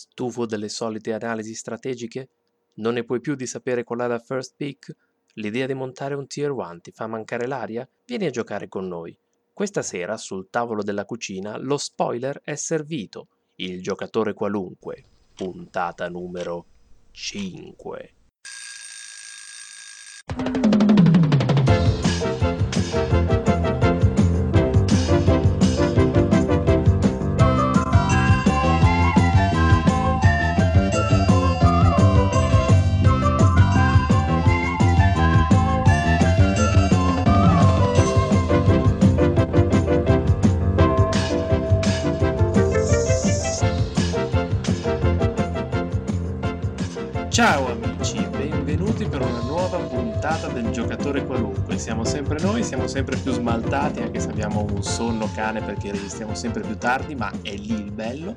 Stufo delle solite analisi strategiche? Non ne puoi più di sapere qual è la first pick? L'idea di montare un tier 1 ti fa mancare l'aria? Vieni a giocare con noi. Questa sera sul tavolo della cucina lo spoiler è servito. Il giocatore qualunque. Puntata numero 5. Sempre più smaltati, anche se abbiamo un sonno cane perché registriamo sempre più tardi, ma è lì il bello.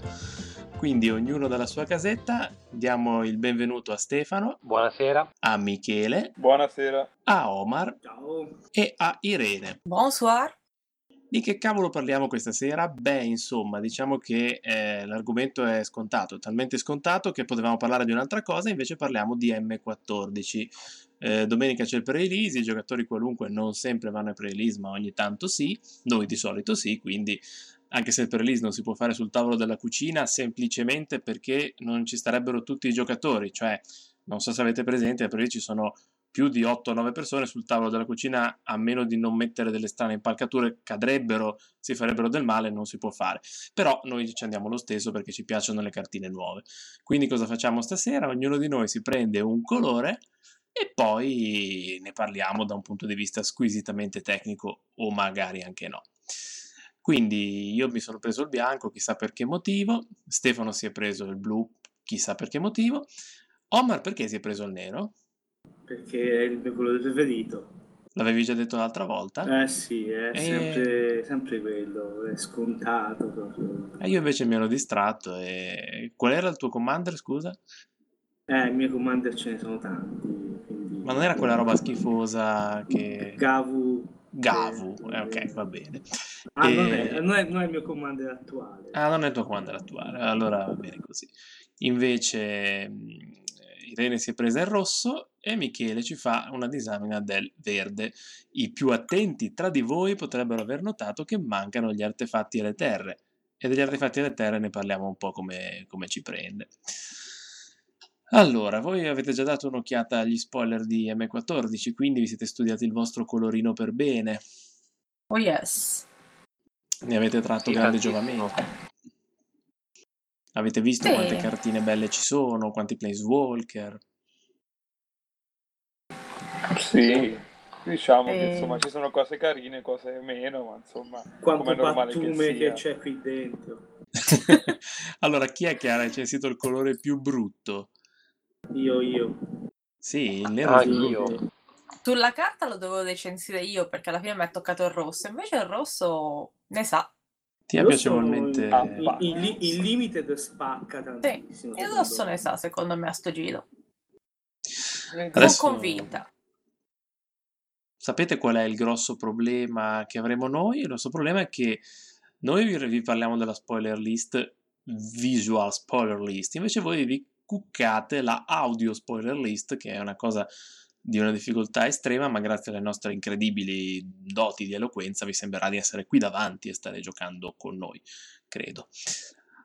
Quindi ognuno dalla sua casetta, diamo il benvenuto a Stefano. Buonasera. A Michele. Buonasera. A Omar. Ciao. E a Irene. Bonsoir. Di che cavolo parliamo questa sera? Beh, insomma, diciamo che eh, l'argomento è scontato, talmente scontato che potevamo parlare di un'altra cosa, invece parliamo di M14. Eh, domenica c'è il pre-release, i giocatori qualunque non sempre vanno ai pre-release, ma ogni tanto sì, noi di solito sì, quindi anche se il pre-release non si può fare sul tavolo della cucina, semplicemente perché non ci starebbero tutti i giocatori, cioè non so se avete presente, al pre-release ci sono più di 8-9 persone sul tavolo della cucina, a meno di non mettere delle strane impalcature, cadrebbero, si farebbero del male, non si può fare. Però noi ci andiamo lo stesso perché ci piacciono le cartine nuove. Quindi cosa facciamo stasera? Ognuno di noi si prende un colore e poi ne parliamo da un punto di vista squisitamente tecnico o magari anche no. Quindi io mi sono preso il bianco, chissà per che motivo, Stefano si è preso il blu, chissà per che motivo, Omar perché si è preso il nero? perché è il mio colore preferito. L'avevi già detto l'altra volta? Eh sì, è e... sempre, sempre, quello, è scontato proprio. E io invece mi ero distratto e... Qual era il tuo commander, scusa? Eh, i miei commander ce ne sono tanti. Ma non era quella roba schifosa che... Gavu. Gavu, eh, ok, va bene. Ah, e... non, è, non, è, non, è, il mio commander attuale. Ah, non è il tuo commander attuale, allora va bene così. Invece Irene si è presa il rosso e Michele ci fa una disamina del verde. I più attenti tra di voi potrebbero aver notato che mancano gli artefatti e le terre. E degli artefatti e le terre ne parliamo un po' come, come ci prende. Allora, voi avete già dato un'occhiata agli spoiler di M14, quindi vi siete studiati il vostro colorino per bene. Oh yes. Ne avete tratto sì, grande giovamento. Avete visto Sì. quante cartine belle ci sono, quanti Planeswalker? Sì, diciamo che Eh. insomma ci sono cose carine, cose meno, ma insomma, quanto come è normale che pattume che, sia. c'è qui dentro. allora, chi è che ha recensito il colore più brutto? Io, io. Sì, il nero. Ah, è più io. brutto. Sulla carta lo dovevo recensire io perché alla fine mi è toccato il rosso, invece il rosso ne sa. Ti ha Il rosso- piacevolmente... Ah, Il, il, il limited spacca tantissimo. Il secondo rosso ne sa, secondo me, a sto giro. Adesso- Sono convinta. Sapete qual è il grosso problema che avremo noi? Il grosso problema è che noi vi, vi parliamo della spoiler list, visual spoiler list, invece voi vi cuccate la audio spoiler list, che è una cosa di una difficoltà estrema, ma grazie alle nostre incredibili doti di eloquenza vi sembrerà di essere qui davanti e stare giocando con noi, credo.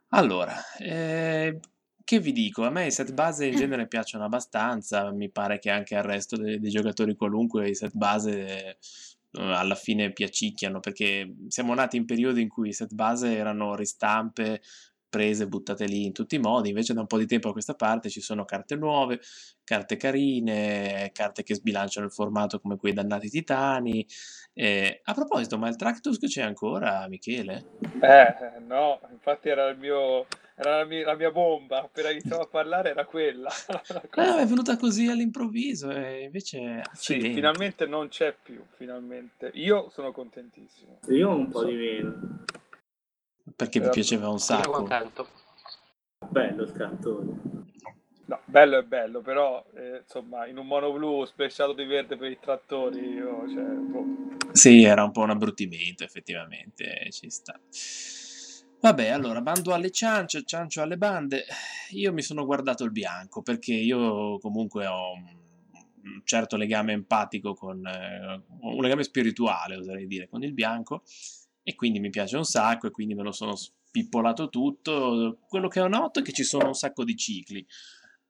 Allora, eh, che vi dico? A me i set base in genere piacciono abbastanza, mi pare che anche al resto dei, dei giocatori qualunque i set base eh, alla fine piacicchiano, perché siamo nati in periodi in cui i set base erano ristampe prese, buttate lì in tutti i modi, invece da un po' di tempo a questa parte ci sono carte nuove, carte carine, carte che sbilanciano il formato come quei dannati titani. Eh, a proposito, ma il Tractus c'è ancora, Michele? Eh, no, infatti era il mio era la mia, la mia bomba, appena iniziavo a parlare era quella. La Eh, è venuta così all'improvviso e invece Sì, accidenti. finalmente non c'è più, finalmente. Io sono contentissimo. Io un po' di meno. Perché vi Eh, piaceva un sacco. contento. Bello il cartone. No, bello è bello, però eh, insomma, in un mono blu sprecciato di verde per i trattori, io, cioè, boh. Sì, era un po' un abbruttimento, effettivamente, ci sta. Vabbè, allora, bando alle ciance, ciancio alle bande, io mi sono guardato il bianco perché io comunque ho un certo legame empatico con, eh, un legame spirituale, oserei dire, con il bianco e quindi mi piace un sacco e quindi me lo sono spippolato tutto. Quello che ho notato è che ci sono un sacco di cicli.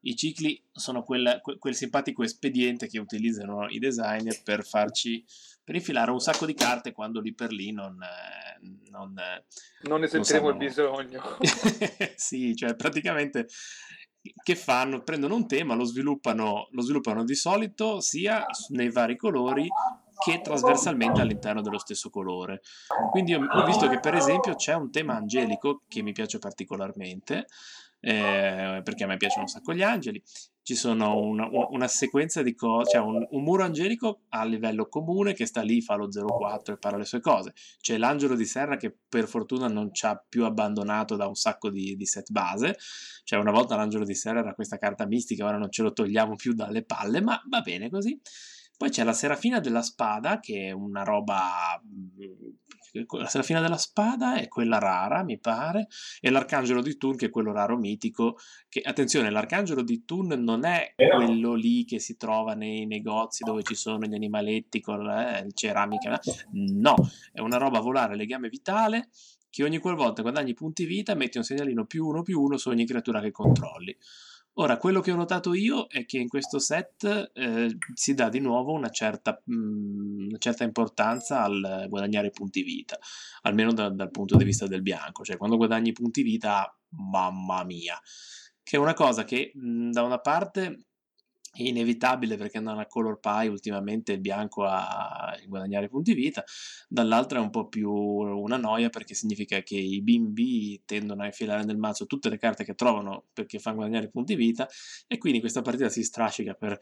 I cicli sono quel, quel simpatico espediente che utilizzano i designer per farci per infilare un sacco di carte quando lì per lì non, non, non ne sentiremo il bisogno. sì, cioè praticamente che fanno? Prendono un tema, lo sviluppano, lo sviluppano di solito sia nei vari colori che trasversalmente all'interno dello stesso colore. Quindi ho visto che per esempio c'è un tema angelico che mi piace particolarmente, eh, perché a me piacciono un sacco gli angeli. Ci sono una, una sequenza di cose, cioè un, un, muro angelico a livello comune che sta lì, fa lo 04 e parla le sue cose. C'è l'angelo di serra che per fortuna non ci ha più abbandonato da un sacco di, di set base. Cioè una volta l'angelo di serra era questa carta mistica, ora non ce lo togliamo più dalle palle, ma va bene così. Poi c'è la Serafina della Spada, che è una roba la Serafina della Spada è quella rara, mi pare, e l'Arcangelo di Thun che è quello raro mitico, che attenzione, l'Arcangelo di Thun non è quello lì che si trova nei negozi dove ci sono gli animaletti con la eh, ceramica, no, è una roba volare, legame vitale, che ogni qualvolta guadagni punti vita metti un segnalino più uno più uno su ogni creatura che controlli. Ora, quello che ho notato io è che in questo set eh, si dà di nuovo una certa, mh, mm, una certa, importanza al guadagnare punti vita, almeno da, dal punto di vista del bianco, cioè quando guadagni punti vita, mamma mia, che è una cosa che mh, mm, da una parte inevitabile perché andando a color pie ultimamente il bianco a guadagnare punti vita, dall'altra è un po' più una noia perché significa che i bimbi tendono a infilare nel mazzo tutte le carte che trovano perché fanno guadagnare punti vita e quindi questa partita si strascica per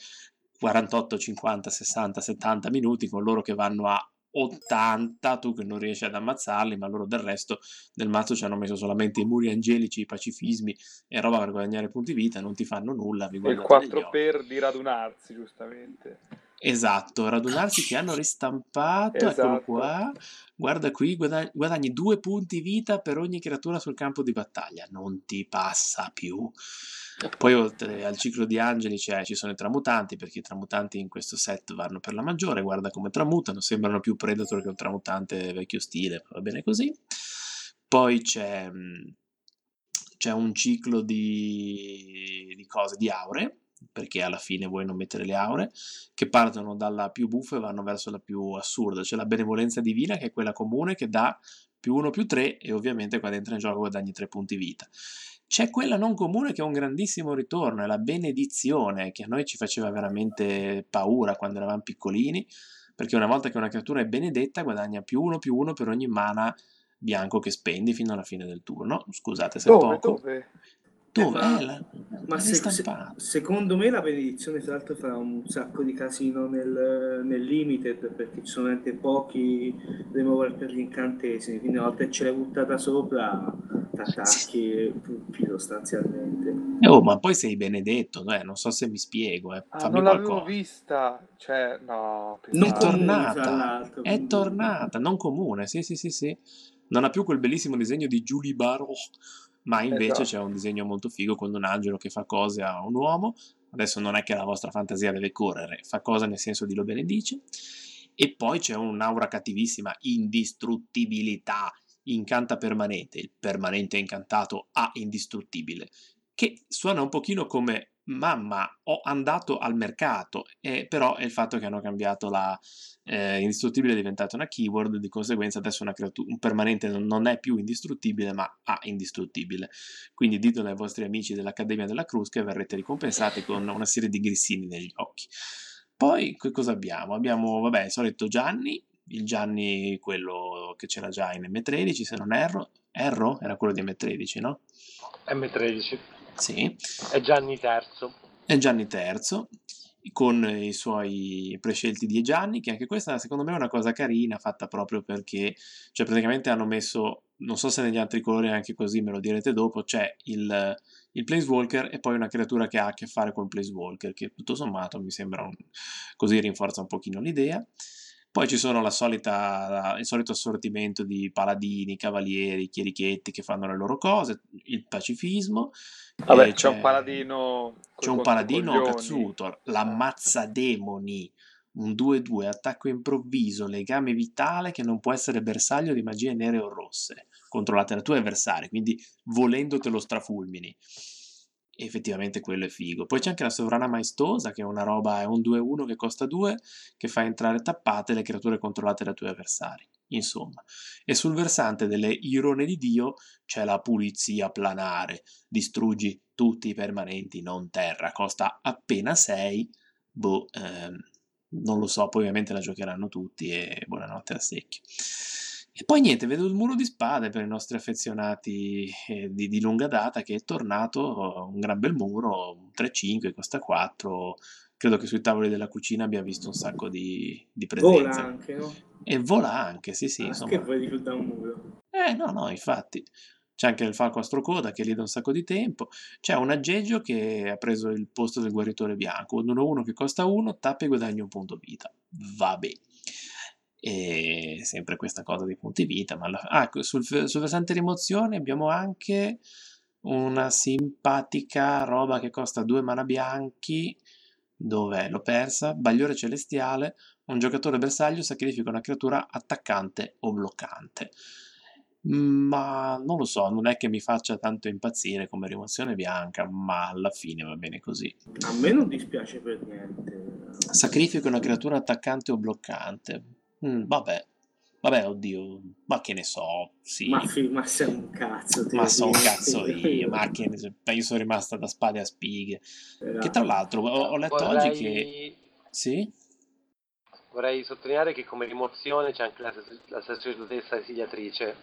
48, 50, 60, 70 minuti con loro che vanno a 80 tu che non riesci ad ammazzarli, ma loro del resto del mazzo ci hanno messo solamente i muri angelici, i pacifismi e roba per guadagnare punti vita, non ti fanno nulla. Vi il 4 per di radunarsi, giustamente. Esatto, radunarsi che hanno ristampato, esatto. eccolo qua. Guarda qui, guadagni, guadagni due punti vita per ogni creatura sul campo di battaglia. Non ti passa più. Poi oltre al ciclo di angeli ci sono i tramutanti, perché i tramutanti in questo set vanno per la maggiore, guarda come tramutano, sembrano più Predator che un tramutante vecchio stile, va bene così. Poi c'è, c'è un ciclo di, di cose, di aure, perché alla fine vuoi non mettere le aure, che partono dalla più buffa e vanno verso la più assurda. C'è la benevolenza divina, che è quella comune, che dà più 1 più 3 e ovviamente quando entra in gioco guadagni 3 punti vita. C'è quella non comune che è un grandissimo ritorno, è la benedizione, che a noi ci faceva veramente paura quando eravamo piccolini, perché una volta che una creatura è benedetta guadagna più uno più uno per ogni mana bianco che spendi fino alla fine del turno. Scusate se dove, poco. Dove? Dove? Ma, eh, la, ma se, se, secondo me la benedizione tra l'altro farà un sacco di casino nel, nel limited perché ci sono veramente pochi remover per gli incantesimi quindi una volta che ce l'hai buttata sopra attacchi e puffi sostanzialmente oh ma poi sei benedetto eh? non so se mi spiego eh. ah, non l'avevo vista cioè no non è tornata è tornata non comune sì sì sì sì non ha più quel bellissimo disegno di Julie Barrow ma invece esatto. c'è un disegno molto figo con un angelo che fa cose a un uomo. Adesso non è che la vostra fantasia deve correre, fa cose nel senso di lo benedice. E poi c'è un'aura cattivissima, indistruttibilità, incanta permanente, il permanente incantato a indistruttibile, che suona un pochino come mamma, ho andato al mercato, eh, però è il fatto che hanno cambiato la eh, indistruttibile è diventata una keyword, di conseguenza adesso una creatura, un permanente non è più indistruttibile ma ha indistruttibile. Quindi ditelo ai vostri amici dell'Accademia della Cruz che verrete ricompensati con una serie di grissini negli occhi. Poi che cosa abbiamo? Abbiamo, vabbè, il solito Gianni, il Gianni quello che c'era già in M13 se non erro, erro? Era quello di M13, no? M13. Sì. È Gianni terzo. È Gianni terzo con i suoi prescelti di Gianni, che anche questa secondo me è una cosa carina, fatta proprio perché, cioè praticamente hanno messo, non so se negli altri colori è anche così, me lo direte dopo, c'è il, il Planeswalker e poi una creatura che ha a che fare con il Planeswalker, che tutto sommato mi sembra un, così rinforza un pochino l'idea. Poi ci sono la solita, il solito assortimento di paladini, cavalieri, chierichetti che fanno le loro cose, il pacifismo. Vabbè, e c'è un paladino. C'è un paladino cazzuto, l'ammazza demoni, un 2-2, attacco improvviso, legame vitale che non può essere bersaglio di magie nere o rosse. Controllate la tua avversaria, quindi volendo te lo strafulmini effettivamente quello è figo. Poi c'è anche la sovrana maestosa, che è una roba, è un 2-1 che costa 2, che fa entrare tappate le creature controllate dai tuoi avversari. Insomma, e sul versante delle irone di Dio c'è la pulizia planare. Distruggi tutti i permanenti non terra, costa appena 6. Boh, ehm, non lo so, poi ovviamente la giocheranno tutti e buonanotte a secchio. E poi niente, vedo il muro di spade per i nostri affezionati eh, di, di, lunga data che è tornato, un gran bel muro, un 3-5, costa 4. Credo che sui tavoli della cucina abbia visto un sacco di, di presenze. Vola anche, no? E vola anche, sì, sì. Ah, insomma. Vuoi di da un muro? Eh, no, no, infatti. C'è anche il falco astrocoda che lì da un sacco di tempo. C'è un aggeggio che ha preso il posto del guaritore bianco. Un 1-1 che costa 1, tappa e guadagna un punto vita. Vabbè e sempre questa cosa dei punti vita. Ma alla... ah, sul, sul versante rimozione abbiamo anche una simpatica roba che costa due mana bianchi. Dov'è? L'ho persa. Bagliore celestiale. Un giocatore bersaglio sacrifica una creatura attaccante o bloccante. Ma non lo so, non è che mi faccia tanto impazzire come rimozione bianca, ma alla fine va bene così. A me non dispiace per niente. Sacrifica una creatura attaccante o bloccante. Mm, vabbè, vabbè, oddio, ma che ne so, sì. Ma, fi- ma sei un cazzo. Ma sono un cazzo io, ma che ne so, io sono rimasta da spade a spighe. Era... Che tra l'altro ho, ho letto vorrei... oggi che... Sì? Vorrei sottolineare che come rimozione c'è anche la, la sacerdotessa esiliatrice.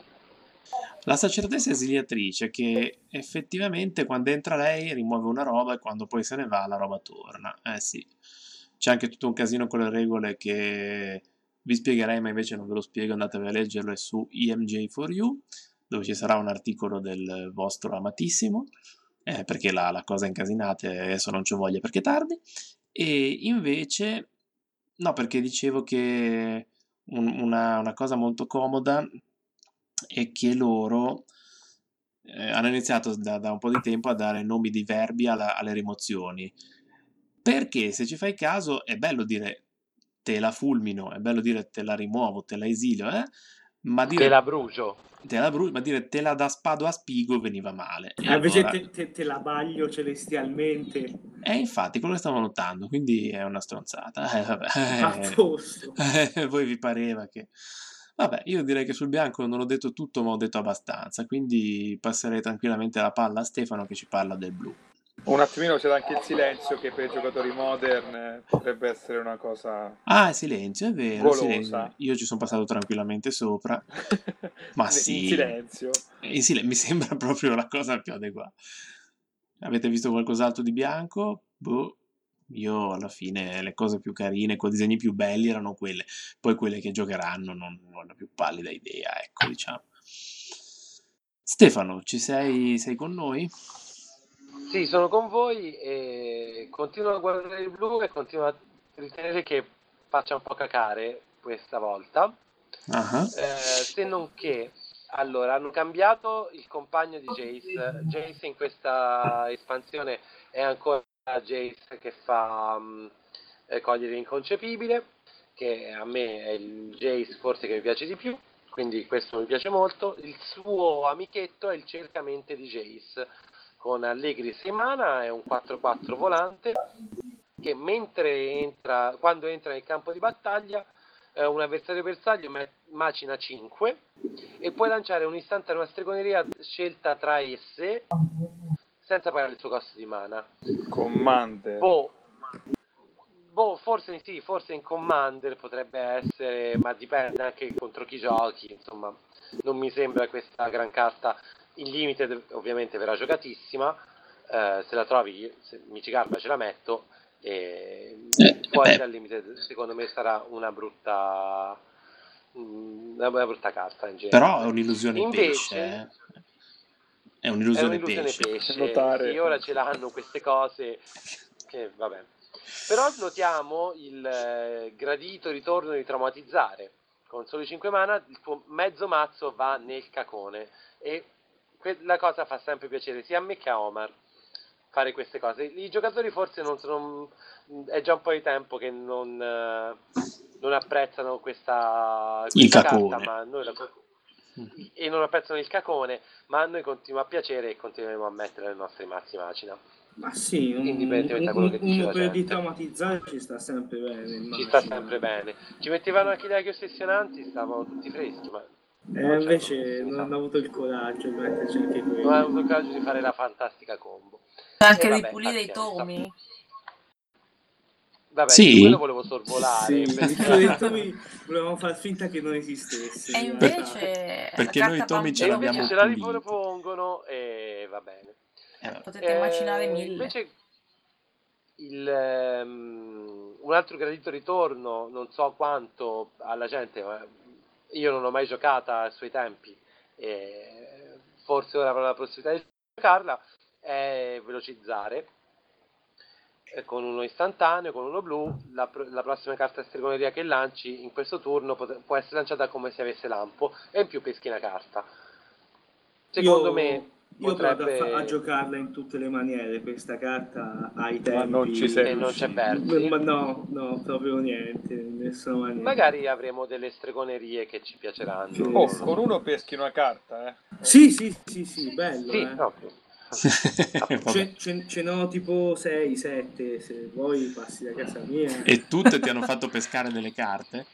La sacerdotessa esiliatrice che effettivamente quando entra lei rimuove una roba e quando poi se ne va la roba torna. Eh sì. C'è anche tutto un casino con le regole che vi spiegherei, ma invece non ve lo spiego, andatevi a leggerlo, è su EMJ4U, dove ci sarà un articolo del vostro amatissimo, eh, perché la, la cosa incasinate adesso non ci voglia perché è tardi, e invece, no, perché dicevo che un, una, una, cosa molto comoda è che loro eh, hanno iniziato da, da, un po' di tempo a dare nomi di verbi alla, alle rimozioni, perché se ci fai caso è bello dire te la fulmino, è bello dire te la rimuovo, te la esilio, eh? ma dire, te la brucio. Te la brucio, ma dire te la da spado a spigo veniva male. E invece allora... te, te, te, la baglio celestialmente. E eh, infatti, quello che stavo notando, quindi è una stronzata. Eh, vabbè. A posto. Eh, voi vi pareva che... Vabbè, io direi che sul bianco non ho detto tutto, ma ho detto abbastanza, quindi passerei tranquillamente la palla a Stefano che ci parla del blu. Un attimino c'era anche il silenzio che per i giocatori modern eh, potrebbe essere una cosa... Ah, silenzio, è vero. Silenzio. Io ci sono passato tranquillamente sopra. Ma sì. In silenzio. In sil- mi sembra proprio la cosa più adeguata. Avete visto qualcos'altro di bianco? Boh. Io alla fine le cose più carine, con i disegni più belli erano quelle. Poi quelle che giocheranno non, non ho più pallida idea, ecco, diciamo. Stefano, ci sei, sei con noi? Sì, sono con voi e continuo a guardare il blu e continuo a ritenere che faccia un po' cacare questa volta. Uh-huh. Eh, se non che, allora, hanno cambiato il compagno di Jace. Jace in questa espansione è ancora Jace che fa um, cogliere l'inconcepibile, che a me è il Jace forse che mi piace di più, quindi questo mi piace molto. Il suo amichetto è il cercamente di Jace con Allegri Semana, è un 4-4 volante che mentre entra, quando entra nel campo di battaglia eh, un avversario bersaglio macina 5 e puoi lanciare un istante una stregoneria scelta tra esse senza pagare il suo costo di mana. Commander. Boh, boh, forse sì, forse in Commander potrebbe essere, ma dipende anche contro chi giochi, insomma, non mi sembra questa gran carta in limited ovviamente verrà giocatissima, eh, se la trovi, se Michigarba ce la metto, e eh, poi al limited secondo me sarà una brutta, mm, una brutta carta in genere. Però è un'illusione Invece, pesce, eh? È un'illusione, è un'illusione pesce. pesce. Notare. Sì, ora ce l'hanno queste cose che vabbè. Però notiamo il eh, gradito ritorno di traumatizzare. Con solo 5 mana il tuo mezzo mazzo va nel cacone e la cosa fa sempre piacere sia a me che a Omar fare queste cose. I giocatori forse non sono... è già un po' di tempo che non, non apprezzano questa, questa carta, ma noi la, e non apprezzano il cacone, ma a noi continua a piacere e continueremo a mettere le nostre mazzi macina. Ma sì, un, indipendentemente da quello che dice un, un di traumatizzare ci sta sempre bene. Ci sta sempre bene. Ci mettevano anche gli aghi ossessionanti, stavano tutti freschi, ma... Eh, invece non hanno avuto il coraggio di metterci anche quello. Non hanno avuto il coraggio di fare la fantastica combo. Anche di pulire i tomi. Vabbè, sì. quello volevo sorvolare. Sì, perché... tomi volevamo far finta che non esistesse. E invece... Perché noi i tomi ce l'abbiamo ce la ripropongono e va bene. Eh, Potete eh, immaginare mille. Invece il, um, un altro gradito ritorno, non so quanto alla gente, ma io non ho mai giocata ai suoi tempi, e forse ora avrò la possibilità di giocarla, è velocizzare eh, con uno istantaneo, con uno blu, la, la, prossima carta stregoneria che lanci in questo turno pot- può essere lanciata come se avesse lampo e in più peschi una carta. Secondo io, me io potrebbe... provo a, a, giocarla in tutte le maniere questa carta ai tempi. Ma non ci sei e non c'è Berti. Ma no, no, proprio niente, nessuna maniera. Magari avremo delle stregonerie che ci piaceranno. Oh, con uno peschi una carta, eh? Sì, sì, sì, sì, bello. Sì, eh. proprio. ce, ce, ce n'ho tipo 6, 7, se vuoi passi da casa mia. E tutte ti hanno fatto pescare delle carte?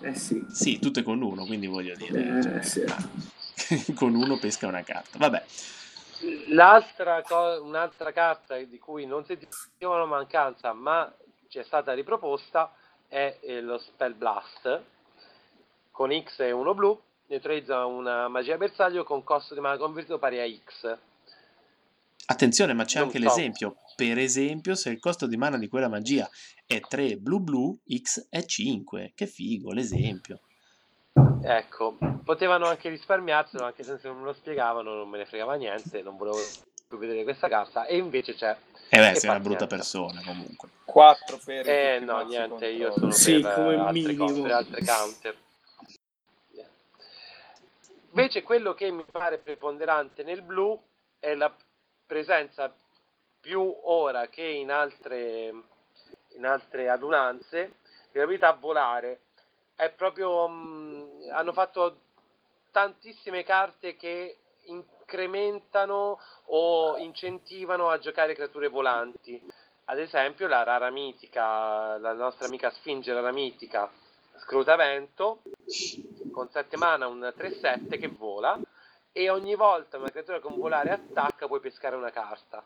Eh sì. Sì, tutte con uno, quindi voglio dire. Eh, cioè, sì. con uno pesca una carta. Vabbè. L'altra co- un'altra carta di cui non sentivano mancanza, ma ci è stata riproposta, è eh, lo Spell Blast con X e 1 blu. Neutralizza una magia bersaglio con costo di mana convertito pari a X. Attenzione, ma c'è non anche so. l'esempio. Per esempio, se il costo di mana di quella magia è 3 blu blu, X è 5. Che figo l'esempio. Ecco, potevano anche risparmiarselo, anche se non me lo spiegavano, non me ne fregava niente, non volevo vedere questa carta, e invece c'è. Eh beh, sei una brutta persona comunque. 4 per... Eh no, niente, io sono sì, per, come altre cose, per altre counter. Invece quello che mi pare preponderante nel blu è la presenza più ora che in altre, in altre adunanze di abilità a volare è proprio mh, mm, hanno fatto tantissime carte che incrementano o incentivano a giocare creature volanti. Ad esempio la rara mitica, la nostra amica Sfinge rara mitica, Scrutavento, con 7 mana un 3-7 che vola e ogni volta una creatura con volare attacca puoi pescare una carta.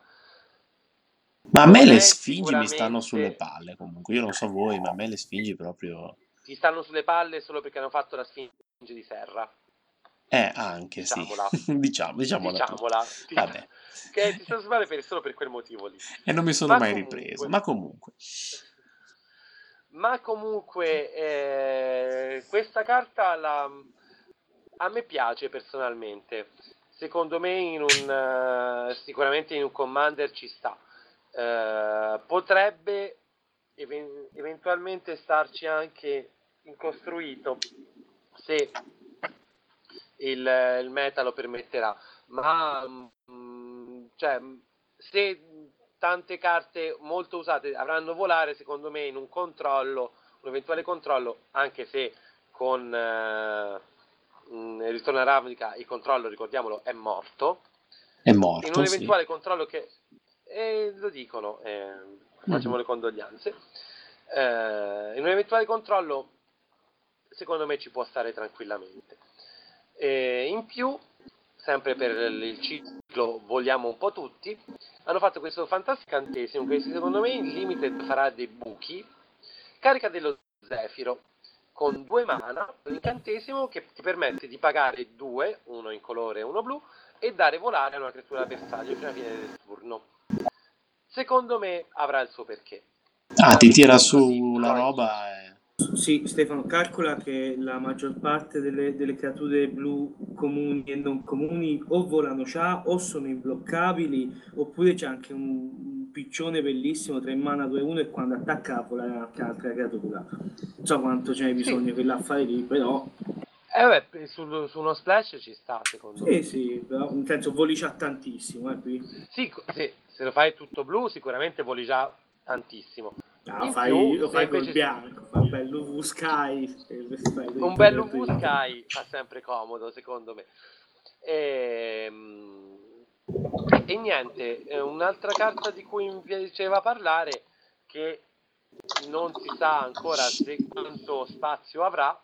Ma a me le sfingi mi stanno sulle palle comunque, io non so voi, ma a me le sfingi proprio ti stanno sulle palle solo perché hanno fatto la sfinge di Serra. Eh, anche diciamola. sì. diciamo, diciamola. Diciamola. Vabbè. Che ti sulle palle per, solo per quel motivo lì. E non mi sono ma mai comunque, ripreso, ma comunque. Ma comunque, eh, questa carta la, a me piace personalmente. Secondo me in un, uh, sicuramente in un commander ci sta. Uh, potrebbe even- eventualmente starci anche incostruito se il, il meta lo permetterà, ma mh, mm, cioè, se tante carte molto usate avranno volare, secondo me in un controllo, un eventuale controllo, anche se con eh, mm, Ritorno a Ravnica il controllo, ricordiamolo, è morto. È morto. In un eventuale sì. controllo che eh, lo dicono, eh, facciamo mm. le condoglianze. Eh, in un eventuale controllo, secondo me ci può stare tranquillamente. E in più, sempre per il ciclo vogliamo un po' tutti, hanno fatto questo fantastico incantesimo che secondo me in limited farà dei buchi, carica dello Zefiro con due mana, un incantesimo che ti permette di pagare due, uno in colore e uno blu, e dare volare a una creatura bersaglio fino alla fine del turno. Secondo me avrà il suo perché. Ah, ti tira su la roba e... Sì, Stefano, calcola che la maggior parte delle, delle, creature blu comuni e non comuni o volano già o sono imbloccabili oppure c'è anche un un piccione bellissimo, 3 mana 2-1 e quando attacca vola anche un'altra creatura. Non so quanto ce n'è bisogno Sì. per l'affare lì, però... Eh vabbè, su, su uno splash ci sta, secondo me. Sì, sì, però nel senso volicia tantissimo, eh, qui. Sì, sì, se lo fai tutto blu sicuramente voli già tantissimo. Ah, In fai, più, lo se fai col bianco, fai un bel UV Sky. e fai Un bel UV Sky fa sempre comodo, secondo me. Ehm, E, niente, eh, un'altra carta di cui mi piaceva parlare, che non si sa ancora se quanto spazio avrà,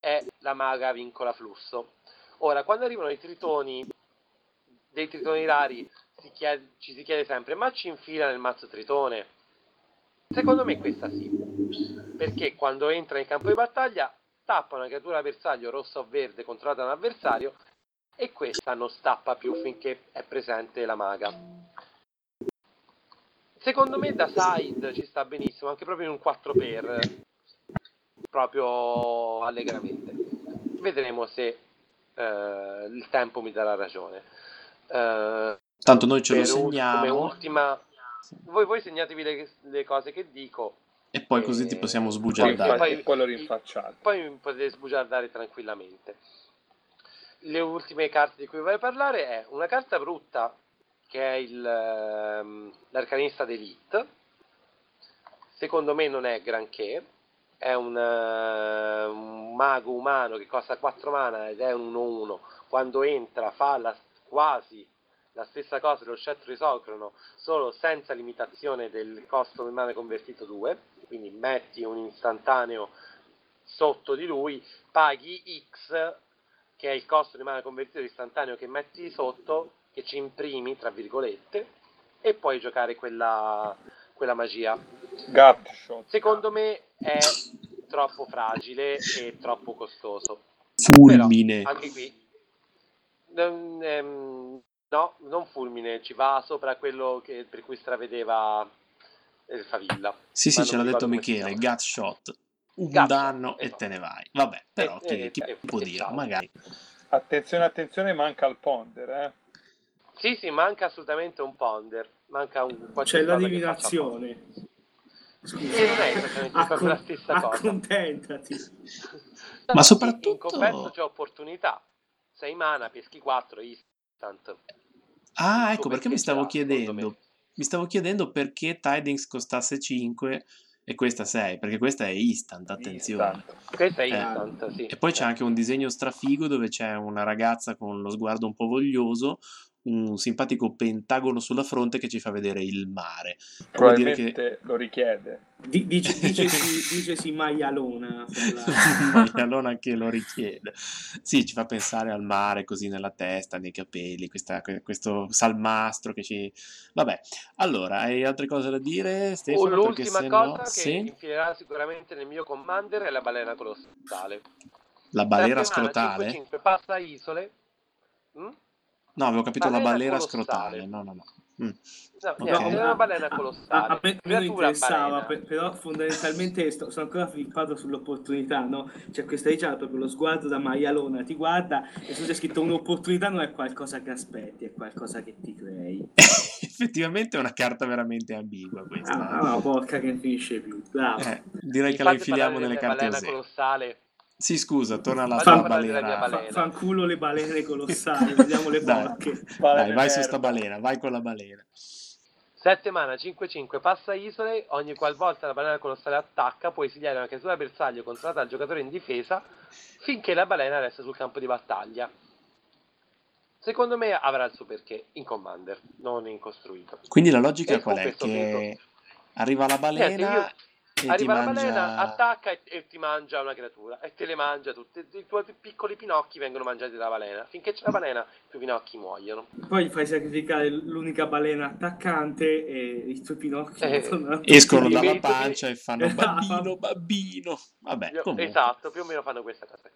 è la maga vincola flusso. Ora, quando arrivano i tritoni, dei tritoni rari, si chiede- ci si chiede sempre, ma ci infila nel mazzo tritone? Secondo me questa sì, perché quando entra in campo di battaglia tappa una creatura bersaglio rossa o verde controllata da un avversario e questa non stappa più finché è presente la maga. Secondo me da side ci sta benissimo, anche proprio in un 4x, proprio allegramente. Vedremo se eh, il tempo mi darà ragione. Eh, Tanto noi ce lo per ul- come segniamo ultima, voi, voi segnatevi le, le cose che dico, e poi così ti possiamo Poi, sbugiardare. poi- e poi lo rinfacciate. poi mi potete sbugiardare tranquillamente. Le ultime carte di cui vorrei parlare è una carta brutta che è il, ehm, l'arcanista d'Elite. Secondo me non è granché. È un, eh, un mago umano che costa 4 mana ed è un 1-1. Quando entra fa la- quasi la stessa cosa dello scettro isocrono, solo senza limitazione del costo del mana convertito 2. Quindi metti un istantaneo sotto di lui, paghi X, che è il costo di mana convertito istantaneo che metti sotto, che ci imprimi, tra virgolette, e puoi giocare quella, quella magia. Gut shot. Secondo me è troppo fragile e troppo costoso. Fulmine. Però, anche qui, non- ehm, no, non fulmine, ci va sopra quello che- per cui stravedeva il Favilla. Sì, sì, ce l'ha detto Michele, gut shot. Un Gut danno shot, e esatto. te ne vai. Vabbè, però E- chi, e- chi e- può e dire? ciao. Magari. Attenzione, attenzione, manca il ponder, eh. Sì, sì, manca assolutamente un ponder, manca un C'è qualsiasi la cosa divinazione. E è esattamente proprio la stessa cosa. Accontentati. Ma soprattutto- In compenso c'è opportunità. 6 mana, peschi 4, instant. Ah, ecco Tu perché mi perché stavo chiedendo. Mi stavo chiedendo perché Tidings costasse 5 e questa 6, perché questa è instant, attenzione. Instant. Questa è Eh, instant, sì. E poi c'è anche un disegno strafigo dove c'è una ragazza con lo sguardo un po' voglioso, un simpatico pentagono sulla fronte che ci fa vedere il mare. Vuol dire che Probabilmente lo richiede. Di- dice- dicesi, dicesi maialona. per la- Maialona che lo richiede. Sì, ci fa pensare al mare così nella testa, nei capelli, questa- que- questo salmastro che ci... Vabbè, allora, hai altre cose da dire, Stefano? Perché L'ultima cosa no... che Sì? infilerà sicuramente nel mio commander è la balena colossale. La mana, scrotale? 5-5, passa isole. Mm? No, avevo capito la Balena balera colossale. scrotale. No, no, no. Mm. No, Ok. niente, è una balena colossale. A, a me non Creatura interessava, balena. per- però fondamentalmente sto, sono ancora flippato sull'opportunità, no? C'è questa diciamo proprio lo sguardo da maialona, ti guarda e se c'è scritto un'opportunità non è qualcosa che aspetti, è qualcosa che ti crei. Effettivamente è una carta veramente ambigua questa. Ah, no, porca che non finisce più, bravo. eh. Direi Mi che la infiliamo nelle carte balena colossale. Sì, scusa, torna alla mia balena. balena. Fa- fanculo le balene colossali, vediamo le porche. Dai, vai su sta balena, vai con la balena. 7 mana, 5-5, passa isole, ogni qualvolta la balena colossale attacca puoi esiliare una creatura bersaglio controllata dal giocatore in difesa finché la balena resta sul campo di battaglia. Secondo me avrà il suo perché in commander, non in costruito. Quindi la logica E qual è? Che arriva la balena Niente, io- Arriva la mangia... balena, attacca e, e ti mangia una creatura e te le mangia tutte. I tuoi piccoli pinocchi vengono mangiati dalla balena. Finché c'è la balena, i tuoi pinocchi muoiono. Poi fai sacrificare l'unica balena attaccante e i tuoi pinocchi Eh, Escono dalla pancia e fanno babbino, babbino. Vabbè, comunque. esatto, più o meno fanno questa cosa.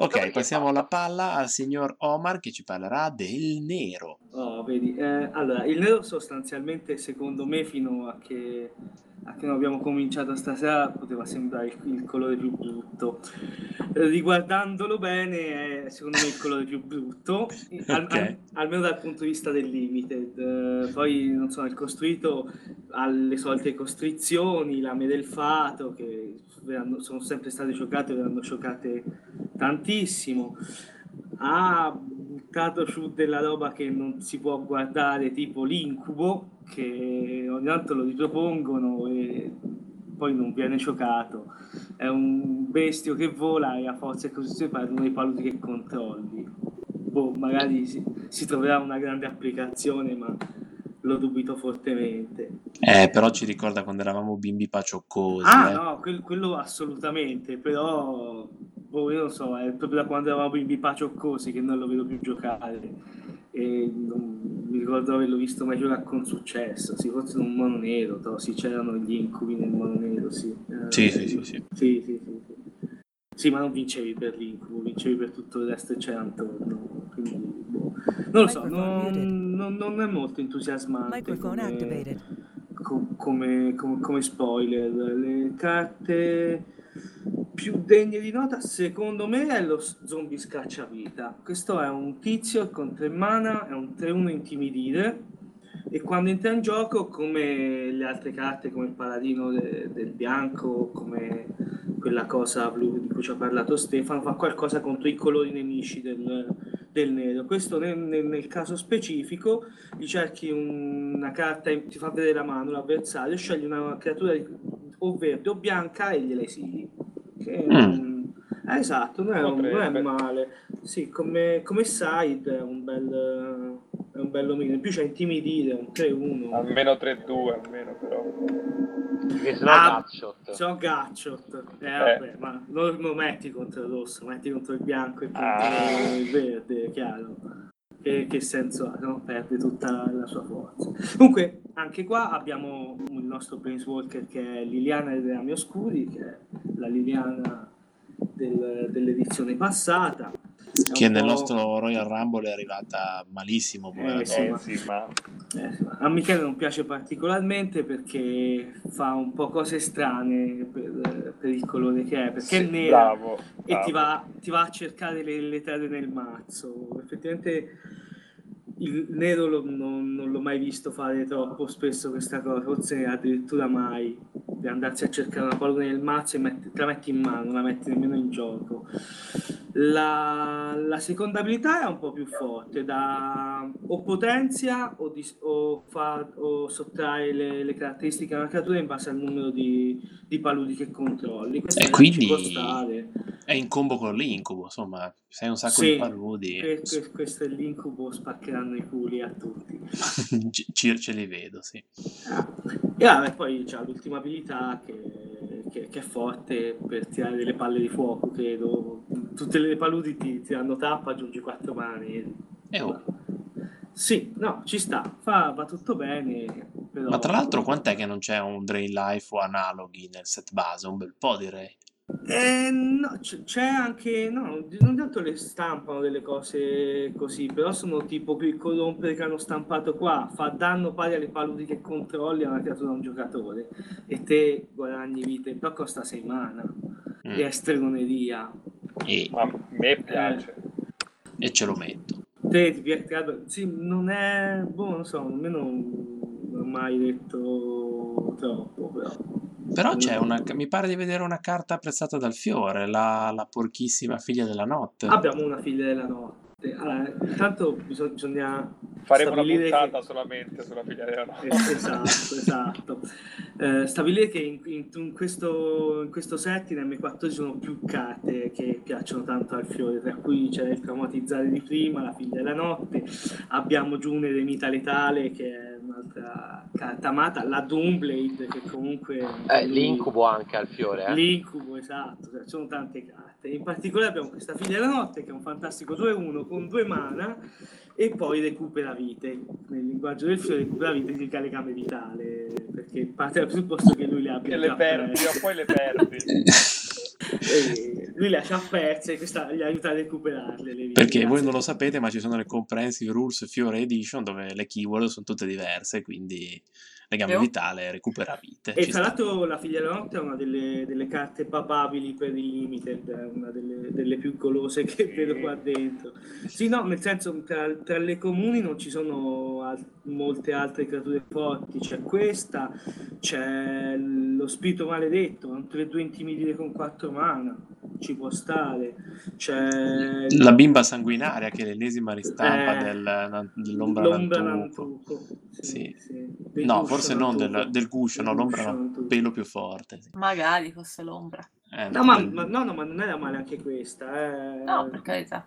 Ok, passiamo la palla al signor Omar che ci parlerà del nero. Oh, vedi, eh, allora, il nero sostanzialmente, secondo me, fino a che, a che non abbiamo cominciato stasera poteva sembrare il, il colore più brutto. Riguardandolo bene, è secondo me il colore più brutto, al, Ok. al- almeno dal punto di vista del limited. Eh, poi, non so, il costruito ha le solite costrizioni, lame del fato, che verranno- sono sempre state giocate, verranno giocate tantissimo. Ha buttato su della roba che non si può guardare, tipo l'incubo, che ogni tanto lo ripropongono e poi non viene giocato. È un bestio che vola e a forza e così partono dei paludi che controlli. Boh, magari si, si troverà una grande applicazione, ma lo dubito fortemente. Eh, però ci ricorda quando eravamo bimbi pacioccosi. Ah, eh. no, quel- quello assolutamente, però boh, io non so, è proprio da quando eravamo bimbi pacioccosi che non lo vedo più giocare. E non mi ricordo averlo visto mai giocare con successo. Sì, forse in un mono nero, però sì, c'erano gli incubi nel mono nero, sì. Eh, Sì, sì, sì, sì. sì, sì, sì, sì. Sì, ma non vincevi per l'incubo, vincevi per tutto il resto che c'era intorno. Quindi, boh. Non lo so, non, non- non è molto entusiasmante come, come, come- come spoiler. Le carte più degne di nota, secondo me, è lo zombie scacciavita. Questo è un tizio con 3 mana, è un 3-1 intimidire. E quando entra in gioco, come le altre carte, come il paladino de- del bianco, come quella cosa blu di cui ci ha parlato Stefano, fa qualcosa contro i colori nemici del, del nero. Questo nel, nel- nel caso specifico, gli cerchi un- una carta, ti fa vedere la mano l'avversario, scegli una creatura di- o verde o bianca e gliela esili. Che, Mm. eh, esatto, non è, non è male. Sì, come, come side è un bel, è un bello meno. In più c'è intimidire, un 3-1. Almeno 3-2, almeno però. Perché sennò Ah, Gatshot. C'ho Gatshot. Eh, vabbè, ma non lo metti contro il rosso, metti contro il bianco e contro Ah. il verde, chiaro. Che, che senso ha? No? Perde tutta la sua forza. Comunque, anche qua abbiamo il nostro Planeswalker che è Liliana dei Rami Oscuri, che è la Liliana del- dell'edizione passata. Che nel nostro Royal Rumble è arrivata malissimo. Eh, sì, sì, ma eh, a Michele non piace particolarmente perché fa un po' cose strane per, per il colore che è, perché sì, è nera bravo, e ti bravo. va, ti va a cercare le, le terre nel mazzo. Effettivamente il nero lo- non, non l'ho mai visto fare troppo spesso questa cosa, forse addirittura mai, di andarsi a cercare una pallone nel mazzo e metti- te la metti in mano, non la metti nemmeno in gioco. La, la seconda abilità è un po' più forte, da, o potenzia o, dis- o, fa, o sottrae le, le caratteristiche della creatura in base al numero di, di paludi che controlli. Questo E quindi-. È in combo con l'incubo, insomma, sei un sacco Sì, di paludi. que- que- questo è l'incubo, spaccheranno i culi a tutti. Ci- ce li vedo, sì. Ah, E vabbè, poi c'ha l'ultima abilità che, che- che è forte per tirare delle palle di fuoco, credo. Tutte le paludi ti, ti danno tappa, aggiungi 4 mani. E oh, Sì, no, ci sta, fa, va tutto bene. Però... Ma tra l'altro quant'è che non c'è un Drain Life o analoghi nel set base? Un bel po' direi. Eh, no, c- c'è anche, no, non tanto le stampano delle cose così, però sono tipo quel corrompere che hanno stampato qua, fa danno pari alle paludi che controlli a una creatura a un giocatore e te guadagni vite, però costa 6 mana Mm. e è stregoneria. E, Ma a me piace. e ce lo metto. Te ti piace, sì, non è, boh, non so, nemmeno non ho mai detto troppo, però. Però c'è una. Mi pare di vedere una carta apprezzata dal fiore, la, la porchissima figlia della notte. Abbiamo una figlia della notte. Allora, intanto bisog- bisogna Faremo una puntata che- solamente sulla figlia della notte. Eh, esatto, esatto. Eh, stabilire che in, in- in questo, in questo set in M4 ci sono più carte che piacciono tanto al fiore, tra cui c'è il traumatizzare di prima, la figlia della notte, abbiamo Giune Remita Letale che è un'altra carta amata, la Doomblade che comunque... Eh, l'incubo anche al fiore, eh. L'incubo, esatto, cioè, ci sono tante carte. In particolare abbiamo questa figlia della notte che è un fantastico 2-1 con due mana e poi recupera vite. Nel linguaggio del fiore recupera vite significa legame vitale, perché parte dal presupposto che lui le abbia E le perdi, o poi le perdi. Lui le già perse e questa gli aiuta a recuperarle. Perché voi non lo sapete, ma ci sono le Comprehensive Rules Fiore Edition dove le keyword sono tutte diverse, quindi legame Io? vitale recupera vite. E tra l'altro la figlia della notte è una delle, delle carte papabili per il limited, è una delle, delle più golose che vedo qua dentro. Sì, no, nel senso tra, tra le comuni non ci sono al- molte altre creature forti, c'è questa, c'è lo spirito maledetto, un 3-2 intimidire con 4 mana, ci può stare, c'è La bimba sanguinaria che è l'ennesima ristampa Eh, del- dell'ombra l'ombra Nantuco. Nantuco. Sì. Del No, guscio forse non del, del guscio, no, l'ombra è un pelo più forte. sì. Magari fosse l'ombra. Eh, No, ma, ma- no, no, ma non era male anche questa. Eh. No, per carità.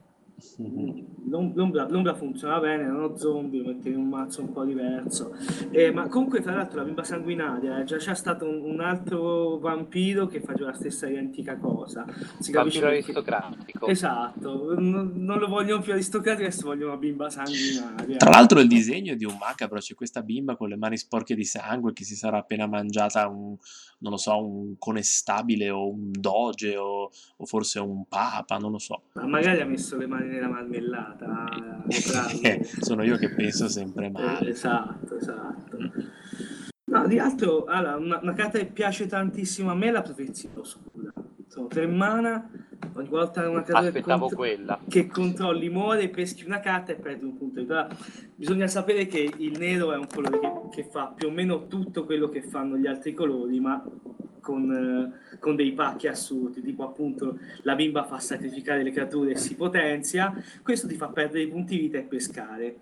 L'om- L'ombra, l'ombra funziona bene, non ho zombie, mettevi un mazzo un po' diverso. Eh, ma comunque, tra l'altro, la bimba sanguinaria eh, già c'è stato un, un altro vampiro che faceva la stessa identica cosa. Si capisce Vampiro perché- aristocratico. Esatto, non, non lo vogliono più aristocratico, adesso vogliono una bimba sanguinaria. Tra l'altro il disegno è di un macabro, c'è questa bimba con le mani sporche di sangue che si sarà appena mangiata un, non lo so, un conestabile o un doge o, o forse un papa, non lo so. Ma magari ha messo le mani nella marmellata. eh, bravo. Sono io che penso sempre Eh, male. Esatto, esatto. No, di altro, allora, una, una carta che piace tantissimo a me è la profezia oscura. Sono tre mana, ogni volta una carta che, contro- quella. che controlli muore, peschi una carta e perdi un punto vita. Bisogna sapere che il nero è un colore che, che fa più o meno tutto quello che fanno gli altri colori, ma con, eh, con dei pacchi assurdi, tipo appunto la bimba fa sacrificare le creature e si potenzia, questo ti fa perdere i punti vita e pescare.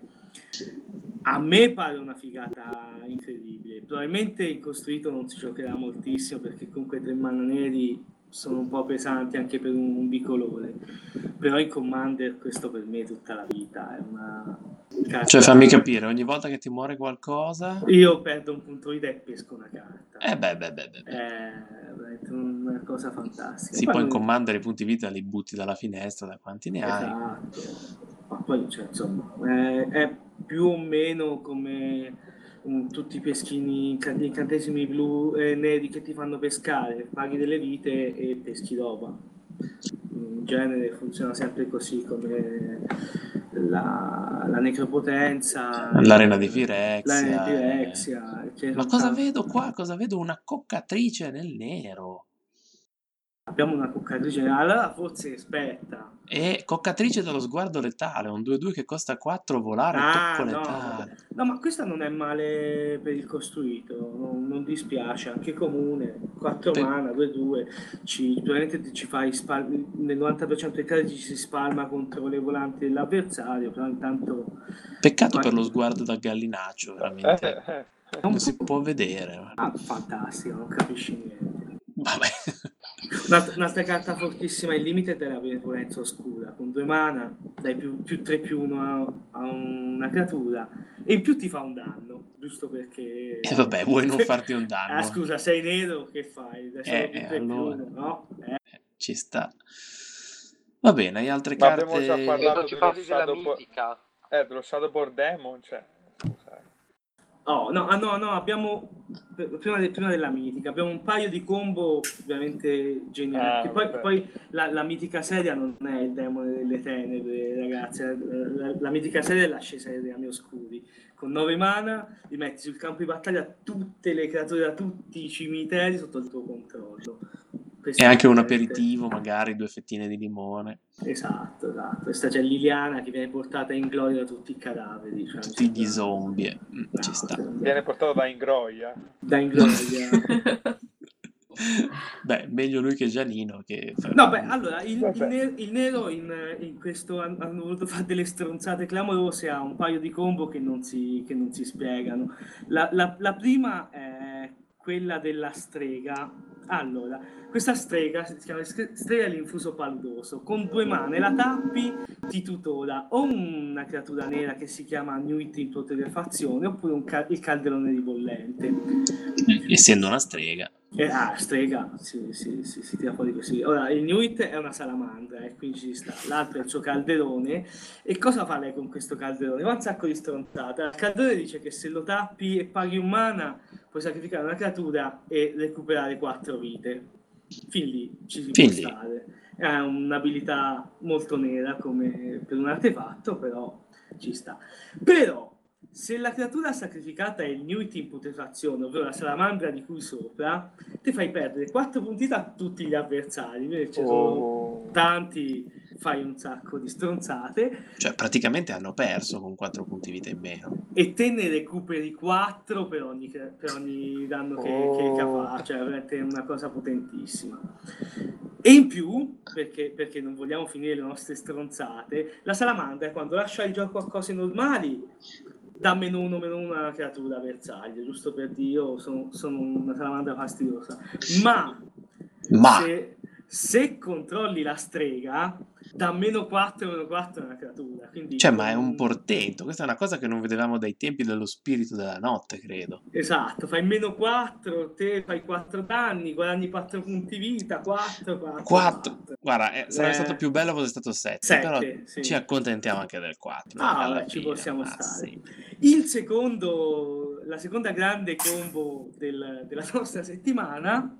A me pare una figata incredibile. Probabilmente in costruito non si giocherà moltissimo perché comunque tre mana neri sono un po' pesanti anche per un, un bicolore. Però in Commander questo per me è tutta la vita. È una carta- Cioè fammi capire, ogni volta che ti muore qualcosa... Io perdo un punto vita e pesco una carta. Eh beh, beh, beh, beh. È una cosa fantastica. Sì, poi in non- commander i punti vita li butti dalla finestra, da quanti ne hai. Esatto. Ma poi, cioè, insomma, è, è più o meno come tutti i peschini, gli incantesimi blu e neri che ti fanno pescare, paghi delle vite e peschi roba. In genere funziona sempre così come la, la necropotenza, L'arena di Firexia. l'arena di eh. Firexia, ne Ma cosa vedo qua? Cosa vedo? Una coccatrice nel nero. Abbiamo una coccatrice, allora forse aspetta. E coccatrice dallo sguardo letale, un 2-2 che costa 4 volare Ah, tocco no, letale. no, ma questa non è male per il costruito, non, non dispiace, anche comune, 4 Per- mana, 2-2, ci, ci fai spal- nel 90% dei casi ci si spalma contro le volanti dell'avversario, però intanto Peccato Ma- per lo sguardo da gallinaccio, veramente. Eh, eh, Non si può vedere. ah, fantastico, non capisci niente. Vabbè. Un'altra, un'altra carta fortissima in limited è la benevolenza oscura, con due mana dai più, più 3 più 1 a, a una creatura e in più ti fa un danno, giusto perché... E vabbè, vuoi non farti un danno? Ah, scusa, sei nero, che fai? Eh, più eh, 3 più allora. 1, no? Eh, Ci sta. Va bene, hai altre Ma abbiamo carte? già E parlato dello Shadowboard- mitica. Eh, dello Shadowboard Demon, cioè... Oh, no, ah, no, no, abbiamo prima, de- prima della mitica, abbiamo un paio di combo veramente geniali. Che poi, poi la, la mitica seria non è il demone delle tenebre, ragazzi. La, la- la mitica seria è l'ascesa dei rami oscuri. Con 9 mana li metti sul campo di battaglia tutte le creature da tutti i cimiteri sotto il tuo controllo. Questo E anche un è- aperitivo, magari due fettine di limone. Esatto, esatto. Questa c'è Liliana che viene portata in gloria da tutti i cadaveri. Cioè, Tutti gli zombie. Mm, ci sta. Viene portato da Ingroia. Da in gloria. Beh, meglio lui che Gianino che... No, beh, allora, il, il Vabbè. ne- il nero in, in questo han- hanno voluto fare delle stronzate clamorose, ha un paio di combo che non si, che non si spiegano. La, la- la prima è quella della strega. Allora, questa strega si chiama stre- strega dell'infuso paludoso. Con due mani la tappi, ti tutora o una creatura nera che si chiama Nuit in putrefazione oppure un ca- il calderone ribollente. Eh, Essendo una strega. Eh, ah, strega, sì, sì, sì, si tira fuori così. Ora, il Nuit è una salamandra, e quindi ci sta. L'altro è il suo calderone. E cosa fa lei con questo calderone? Fa un sacco di stronzate. Il calderone dice che se lo tappi e paghi un mana, puoi sacrificare una creatura e recuperare quattro vite. fin lì ci si Fin può lì. stare. È un'abilità molto nera come per un artefatto, però ci sta. Però, se la creatura sacrificata è il Newt in putrefazione, ovvero la salamandra di cui sopra, ti fai perdere 4 punti a tutti gli avversari, perché ci sono Oh. tanti, fai un sacco di stronzate, Cioè, praticamente hanno perso con 4 punti vita in meno. e te ne recuperi 4 per ogni, per ogni danno che, Oh. che capace, cioè veramente è una cosa potentissima. E in più, perché, perché non vogliamo finire le nostre stronzate, la salamandra quando lascia il gioco a cose normali dà meno uno meno uno alla creatura avversaria, giusto per dire io sono, sono una salamandra fastidiosa. Ma, Ma se, se controlli la strega, dà meno 4 meno 4 alla creatura. Quindi Cioè, ma è un portento. Questa è una cosa che non vedevamo dai tempi dello spirito della notte, credo. Esatto, fai meno 4, te fai 4 danni, guadagni 4 punti vita, 4, 4, 4. Guarda, eh, sarebbe Eh, stato più bello fosse stato 7, sette, però sì. ci accontentiamo anche del 4. Ah, vabbè, ci possiamo ma stare. sì. Il secondo, la seconda grande combo del- della nostra settimana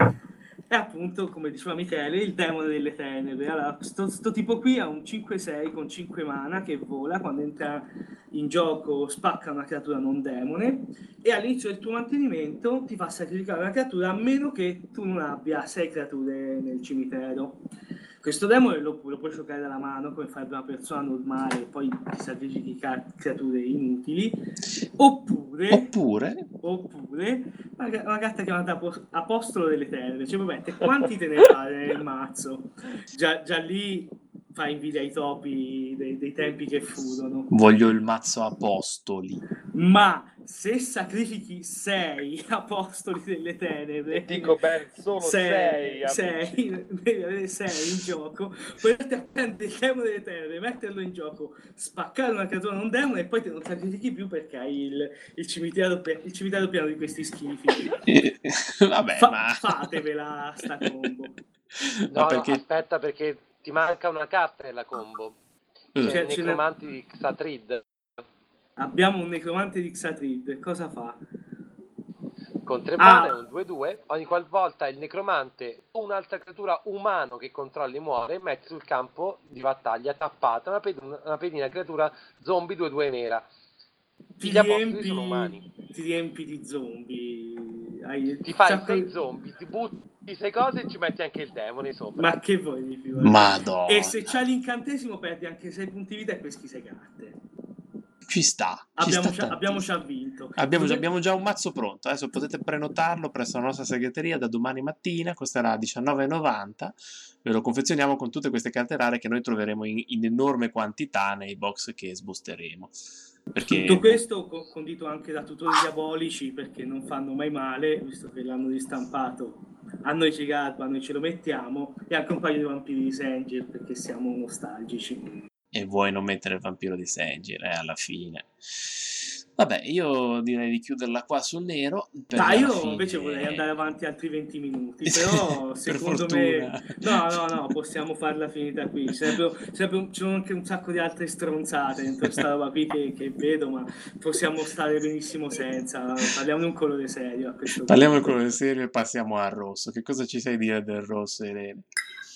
è appunto, come diceva Michele, il demone delle tenebre. Allora, sto, sto tipo qui ha un 5-6 con 5 mana che vola, quando entra in gioco spacca una creatura non demone e all'inizio del tuo mantenimento ti fa sacrificare una creatura a meno che tu non abbia 6 creature nel cimitero. Questo demone lo, lo puoi giocare dalla mano come farebbe una persona normale e poi ti sacrifichi creature inutili. Oppure, Oppure, oppure una, una carta chiamata Apo- Apostolo delle Terre. Cioè, vabbè, quanti te ne fai nel mazzo? Già, già lì fa invidia ai topi dei, dei tempi che furono. voglio il mazzo apostoli. Ma se sacrifichi 6 apostoli delle tenebre, Dico ben, solo 6 6, devi avere 6 in gioco, potresti appendere il demone delle tenebre, metterlo in gioco, spaccare una creatura non demone e poi te non sacrifichi più perché hai il, il, cimitero, il cimitero pieno di questi schifi. Vabbè, Fa- ma... fatevela sta combo. ma No, perché... no, aspetta perché ti manca una carta nella combo. Eh, C'è Cioè, il necromanti di Xatrid. Abbiamo un necromante di Xatrid, cosa fa? Con 3 Ah. un 2-2, ogni qualvolta il necromante o un'altra creatura umano che controlli muore, metti sul campo di battaglia tappata una, pedina, una pedina creatura zombie 2-2 nera. Ti riempi, ti riempi di zombie. Hai Ti fai sacco 6 di- zombie, ti butti 6 cose e ci metti anche il demone sopra. Ma che vuoi di più? Madonna. E se c'hai l'incantesimo perdi anche 6 punti vita e peschi 6 carte. Ci sta. Ci Abbiamo, sta già, abbiamo già vinto. Abbiamo già, Potete- abbiamo già un mazzo pronto, adesso potete prenotarlo presso la nostra segreteria da domani mattina, costerà 19,90, ve lo confezioniamo con tutte queste carte rare che noi troveremo in, in enorme quantità nei box che sbusteremo. Perché Tutto questo co- condito anche da tutori diabolici perché non fanno mai male, visto che l'hanno ristampato. A noi ci garba, noi ce lo mettiamo e anche un paio di vampiri di Sanger perché siamo nostalgici. e vuoi non mettere il vampiro di Sengir, eh, alla fine. Vabbè, io direi di chiuderla qua sul nero. alla io fine- invece vorrei andare avanti altri 20 minuti, però Per secondo fortuna. me no, no, no, possiamo farla finita qui. Ci sono anche un sacco di altre stronzate dentro questa roba qui che, che vedo, ma possiamo stare benissimo senza. Parliamo di un colore serio Parliamo del punto. colore serio e passiamo al rosso. Che cosa ci sai dire del rosso, Irene?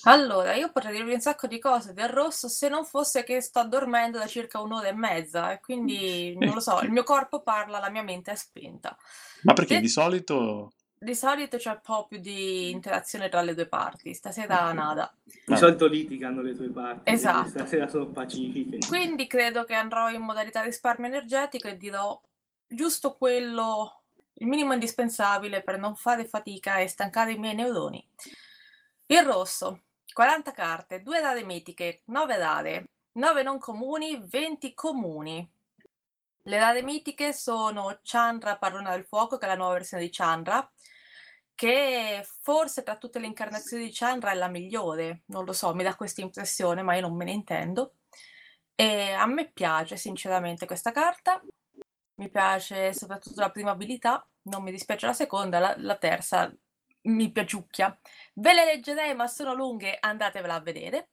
Allora, io potrei dirvi un sacco di cose del rosso se non fosse che sto dormendo da circa un'ora e mezza e quindi non lo so, il mio corpo parla, la mia mente è spenta. Ma perché Sì. di solito... Di solito c'è un po' più di interazione tra le due parti, stasera nada. Di solito litigano le tue parti, Esatto. stasera sono pacifiche. Quindi credo che andrò in modalità risparmio energetico e dirò giusto quello, il minimo indispensabile per non fare fatica e stancare i miei neuroni. Il rosso, 40 carte, 2 dare mitiche, 9 rare, 9 non comuni, 20 comuni. Le rare mitiche sono Chandra, Padrona del Fuoco, che è la nuova versione di Chandra, che forse tra tutte le incarnazioni di Chandra è la migliore, non lo so, mi dà questa impressione, ma io non me ne intendo. E a me piace sinceramente questa carta, mi piace soprattutto la prima abilità, non mi dispiace la seconda, la, la terza mi piaciucchia. Ve le leggerei, ma sono lunghe, andatevela a vedere,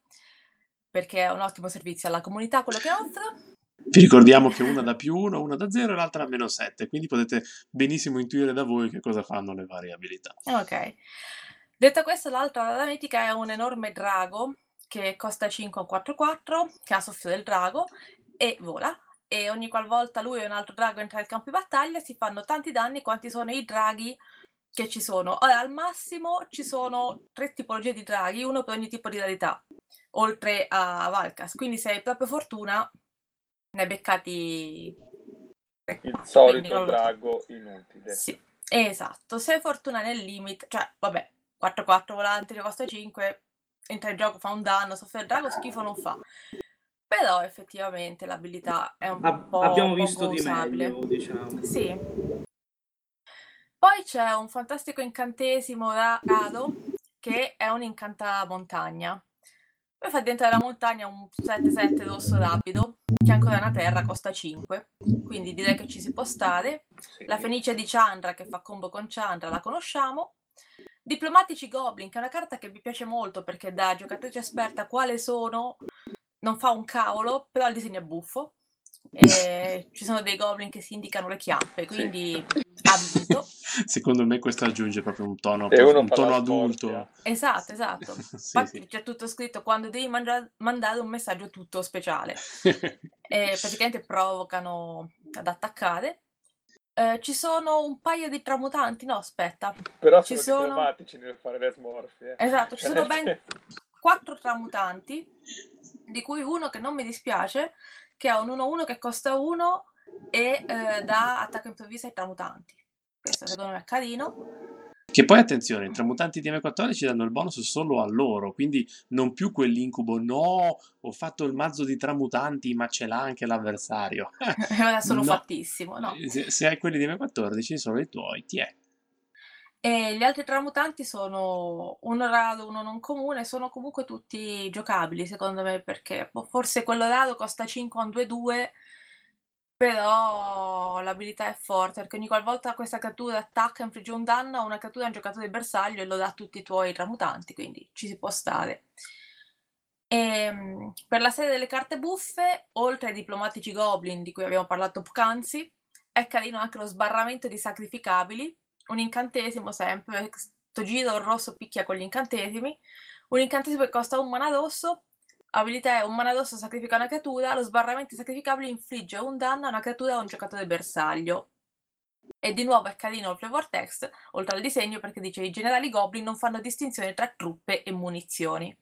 perché è un ottimo servizio alla comunità quello che offre. Vi ricordiamo che una da più 1, una da 0 e l'altra da meno 7, quindi potete benissimo intuire da voi che cosa fanno le varie abilità. Ok. Detto questo, l'altra rara mitica è un enorme drago che costa 5 o 4-4, che ha soffio del drago e vola. E ogni qualvolta lui e un altro drago entra nel campo di battaglia si fanno tanti danni quanti sono i draghi che ci sono. Ora, al massimo ci sono tre tipologie di draghi, uno per ogni tipo di rarità, oltre a Valkas. Quindi se hai proprio fortuna, ne hai beccati... Il solito non drago inutile. Sì, esatto. Se hai fortuna nel limit, cioè, vabbè, 4-4 volanti, ne costa 5, entra in gioco, fa un danno, soffre il drago, schifo non fa. Però effettivamente l'abilità è un Ab- po' abbiamo poco visto di usabile. meglio, diciamo. Sì. Poi c'è un fantastico incantesimo ra- raro che è un incantamontagna. Poi fa diventare la montagna un 7-7 rosso rapido, che è ancora una terra, costa 5. Quindi direi che ci si può stare. Sì. La Fenice di Chandra che fa combo con Chandra la conosciamo. Diplomatici Goblin, che è una carta che mi piace molto perché da giocatrice esperta quale sono non fa un cavolo, però il disegno è buffo. E ci sono dei goblin che si indicano le chiappe, quindi ha vinto. Secondo me questo aggiunge proprio un tono, un tono adulto. Esatto, esatto. Sì, Infatti sì. c'è tutto scritto quando devi mangia- mandare un messaggio tutto speciale. E praticamente provocano ad attaccare. Eh, ci sono un paio di tramutanti, no, aspetta. Però Ci sono, diplomatici nel fare le smorfie. Esatto, ci Cioè, sono nel ben quattro tramutanti, di cui uno che non mi dispiace, che ha un 1-1 che costa 1 e eh, dà attacco improvviso ai tramutanti. Questo secondo me è carino. Che poi attenzione, i tramutanti di M14 danno il bonus solo a loro, quindi non più quell'incubo, no, ho fatto il mazzo di tramutanti, ma ce l'ha anche l'avversario. Ora sono No. fattissimo, no? Se, se hai quelli di M14 sono i tuoi, ti è. E gli altri tramutanti sono uno raro, uno non comune, sono comunque tutti giocabili secondo me perché boh, forse quello raro costa 5 a un 2-2, però l'abilità è forte perché ogni qualvolta questa creatura attacca e infligge un danno una creatura a un giocatore bersaglio e lo dà a tutti i tuoi tramutanti, quindi ci si può stare. Ehm, per la serie delle carte buffe, oltre ai diplomatici goblin di cui abbiamo parlato poc'anzi, è carino anche lo sbarramento di sacrificabili, un incantesimo sempre, sto giro il rosso picchia con gli incantesimi, un incantesimo che costa un mana rosso, abilità è un mana rosso sacrifica una creatura, lo sbarramento sacrificabile infligge un danno a una creatura o a un giocatore bersaglio. E di nuovo è carino il flavor text, oltre al disegno, perché dice i generali goblin non fanno distinzione tra truppe e munizioni.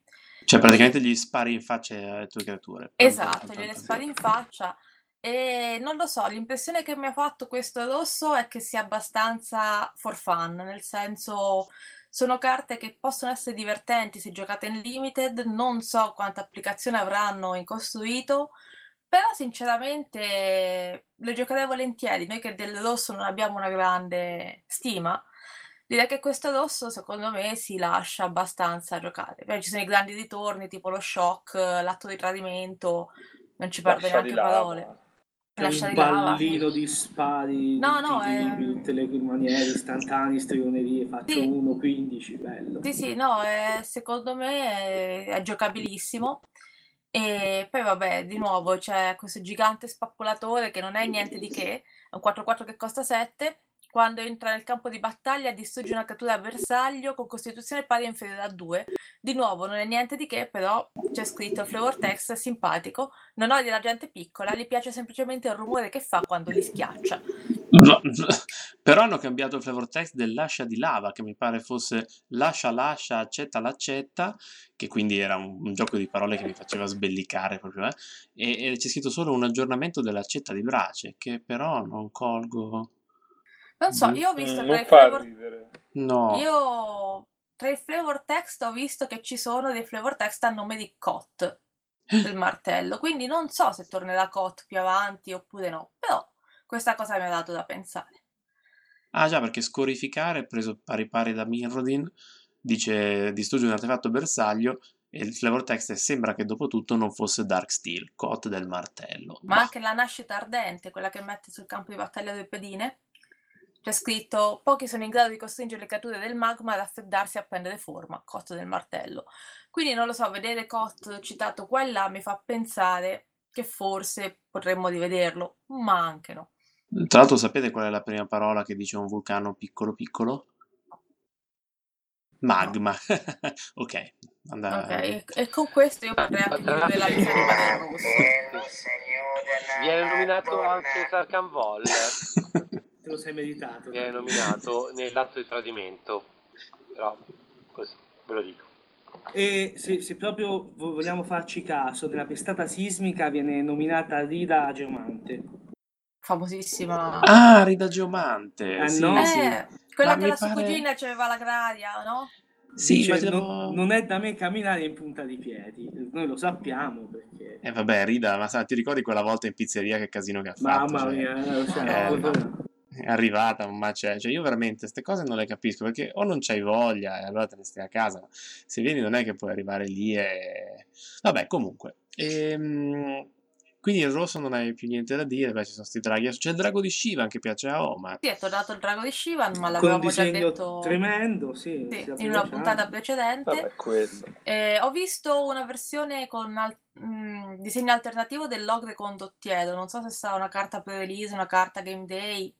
Cioè praticamente gli spari in faccia alle tue creature. Esatto, gliele spari in faccia. E non lo so, l'impressione che mi ha fatto questo rosso è che sia abbastanza for fun, nel senso sono carte che possono essere divertenti se giocate in limited, non so quanta applicazione avranno in costruito, però sinceramente le giocherei volentieri, noi che del rosso non abbiamo una grande stima, direi che questo rosso secondo me si lascia abbastanza giocare. Poi ci sono i grandi ritorni tipo lo shock, l'atto di tradimento, non ci di neanche parole. Lascia un pallino di spari No, no, è- tipi, tutte le maniere istantanee, stregonerie, faccio Sì. 1-15, bello. Sì, sì, no, è- secondo me è, è giocabilissimo. E poi vabbè, di nuovo c'è questo gigante spappolatore che non è niente di che, è un 4-4 che costa 7. Quando entra nel campo di battaglia distrugge una creatura a bersaglio con costituzione pari o inferiore a 2. Di nuovo non è niente di che, però c'è scritto flavor text, simpatico, non odia la gente piccola, gli piace semplicemente il rumore che fa quando li schiaccia. Però hanno cambiato il flavor text dell'ascia di lava, che mi pare fosse lascia, lascia, accetta, l'accetta, che quindi era un, un gioco di parole che mi faceva sbellicare proprio, eh. E, e c'è scritto solo un aggiornamento dell'accetta di brace, che però non colgo. Non so, io ho visto Mm, tra i fa flavor ridere. No. Io tra i flavor text ho visto che ci sono dei flavor text a nome di Cot del martello, quindi non so se tornerà Cot più avanti oppure no, però questa cosa mi ha dato da pensare. Ah già, perché scorificare, preso pari pari da Mirrodin, dice distrugge un artefatto bersaglio e il flavor text è sembra che dopo tutto non fosse Dark Steel, Cot del martello. Ma Bah. anche la nascita ardente, quella che mette sul campo di battaglia due pedine, c'è scritto pochi sono in grado di costringere le creature del magma ad affreddarsi e a prendere forma, Cot del martello. Quindi non lo so, vedere Cot citato qua e là mi fa pensare che forse potremmo rivederlo, ma anche no. Tra l'altro sapete qual è la prima parola che dice un vulcano piccolo piccolo? Magma. ok. Andà... Ok, e con questo io potrei anche Tra chiudere la lista di Rosso. Viene nominato anche Sarkan Vol, Te lo sei meritato. viene nominato nell'atto di tradimento. Però così, ve lo dico. E se, se proprio vo- vogliamo farci caso, nella pestata sismica viene nominata Rida Geomante. Famosissima. Ah, Rida Geomante. Ah, sì, no? sì. Eh, quella Ma mi della sua pare- cugina c'aveva la gradia, no? Sì, te non, non è da me camminare in punta di piedi. Noi lo sappiamo perché... Eh vabbè, Rida, ma sa, ti ricordi quella volta in pizzeria che casino che ha fatto? Mamma Cioè, mia, eh, cioè, eh, proprio- è arrivata un macello. Cioè, io veramente queste cose non le capisco perché o non c'hai voglia e allora te ne stai a casa, ma se vieni non è che puoi arrivare lì e... Vabbè, comunque. Ehm, Quindi il rosso non hai più niente da dire, beh ci sono sti draghi. C'è il drago di Shiva che piace a Omar. Sì, è tornato il drago di Shivan, ma l'avevamo già detto tremendo, sì, sì, in una puntata precedente. Vabbè. Eh, ho visto una versione con al- mm, disegno alternativo dell'ogre con dottiero. Non so se sarà una carta pre-release, una carta game day.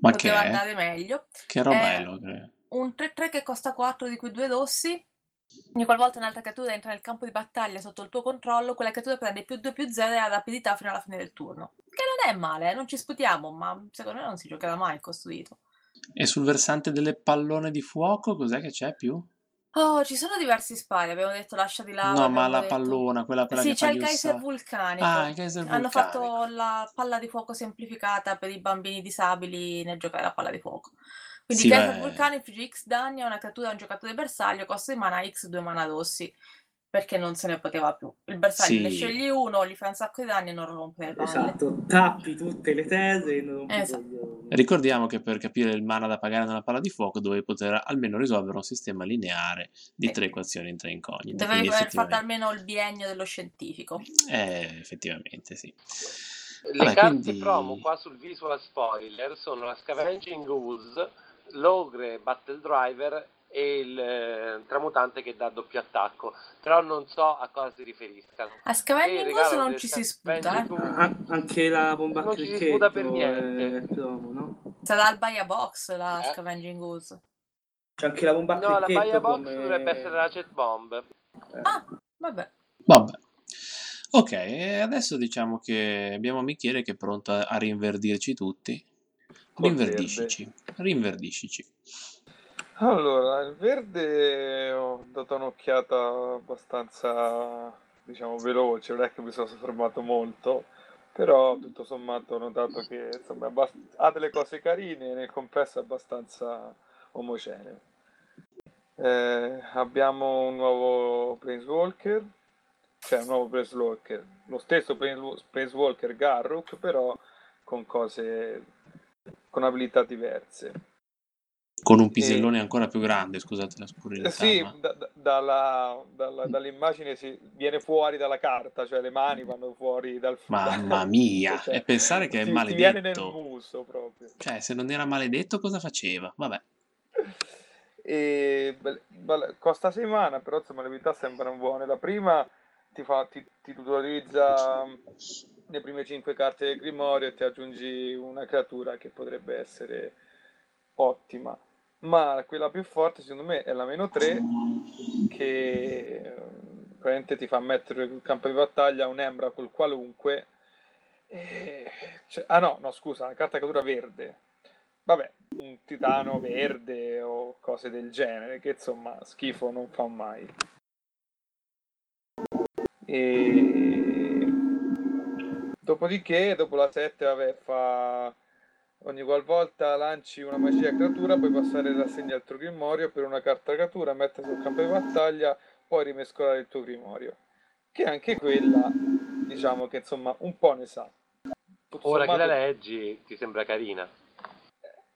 Ma che Poteva è? andare meglio. Che roba è l'ogre? Un 3-3 che costa 4, di cui 2 dossi. Ogni qualvolta un'altra creatura entra nel campo di battaglia sotto il tuo controllo, quella creatura prende più 2 più 0 e ha rapidità fino alla fine del turno. Che non è male, eh, non ci sputiamo, ma secondo me non si giocherà mai costruito. E sul versante delle pallone di fuoco cos'è che c'è più? Oh, ci sono diversi spari, abbiamo detto lascia di lava. no, ma abbiamo la detto- pallona, quella, quella Sì, che c'è fa il gli geyser ossa- vulcanico. Ah, il geyser Hanno vulcanico. fatto la palla di fuoco semplificata per i bambini disabili nel giocare a palla di fuoco. Quindi Sì, Geyser beh. Vulcano infligge X danni a una creatura a un giocatore bersaglio, costa di mana X 2 mana rossi, perché non se ne poteva più. Il bersaglio Sì. ne scegli uno, gli fa un sacco di danni e non rompe le palle. Esatto, tappi tutte le terre e non rompi Esatto. Ricordiamo che per capire il mana da pagare nella palla di fuoco dovevi poter almeno risolvere un sistema lineare di Sì. tre equazioni in tre incognite. Dovevi aver fatto effettivamente, almeno il biennio dello scientifico. eh, effettivamente sì. Le Vabbè, carte quindi- promo qua sul visual spoiler sono la Scavenging Ooze, l'Ogre Battle Driver e il eh, Tramutante che dà doppio attacco. Però non so a cosa si riferiscano. A Scavenging il Ooze regalo non ci si sputa, eh. Ah, anche la bomba Non ci si cricchetto sputa per niente. è promo, no? Sarà al Baia Box la Eh. Scavenging Ooze. C'è anche la bomba No, la cricchetto Baia Box come- dovrebbe essere la Jet Bomb. Eh. Ah, vabbè. Vabbè. Ok, e adesso diciamo che abbiamo Michele che è pronto a rinverdirci tutti. Rinverdiscici. Rinverdiscici. Allora, il verde ho dato un'occhiata abbastanza, diciamo, veloce, non è che mi sono soffermato molto, però tutto sommato ho notato che insomma, abbast- ha delle cose carine e nel complesso è abbastanza omogeneo. Eh, abbiamo un nuovo Planeswalker, cioè un nuovo Planeswalker, lo stesso Planesw- Planeswalker Garruk, però con cose, con abilità diverse. Con un pisellone ancora più grande, scusate la scurrilità. Eh Sì, ma- da- da- dalla- dalla- dall'immagine si viene fuori dalla carta, cioè le mani vanno fuori dal Mamma mia, Cioè, e pensare che è ti- ti viene nel maledetto. muso proprio. Cioè, se non era maledetto cosa faceva? Vabbè. E beh, costa 6 mana, però insomma le abilità sembrano buone. La prima ti, fa, ti, ti tutorizza mm, le prime 5 carte del Grimorio e ti aggiungi una creatura che potrebbe essere ottima. Ma quella più forte secondo me è la meno 3 che eh, praticamente ti fa mettere sul campo di battaglia un Emrakul qualunque. E- cioè- ah no, no scusa, una carta creatura verde. Vabbè, un titano verde o cose del genere, che insomma schifo non fa mai. E... Dopodiché, dopo la 7, vabbè, fa ogni qualvolta lanci una magia creatura, puoi passare l'assegno al tuo grimorio per una carta creatura, mettere sul campo di battaglia, poi rimescolare il tuo grimorio. Che anche quella, diciamo che insomma un po' ne sa. Tutto Ora che la sommato- leggi ti sembra carina.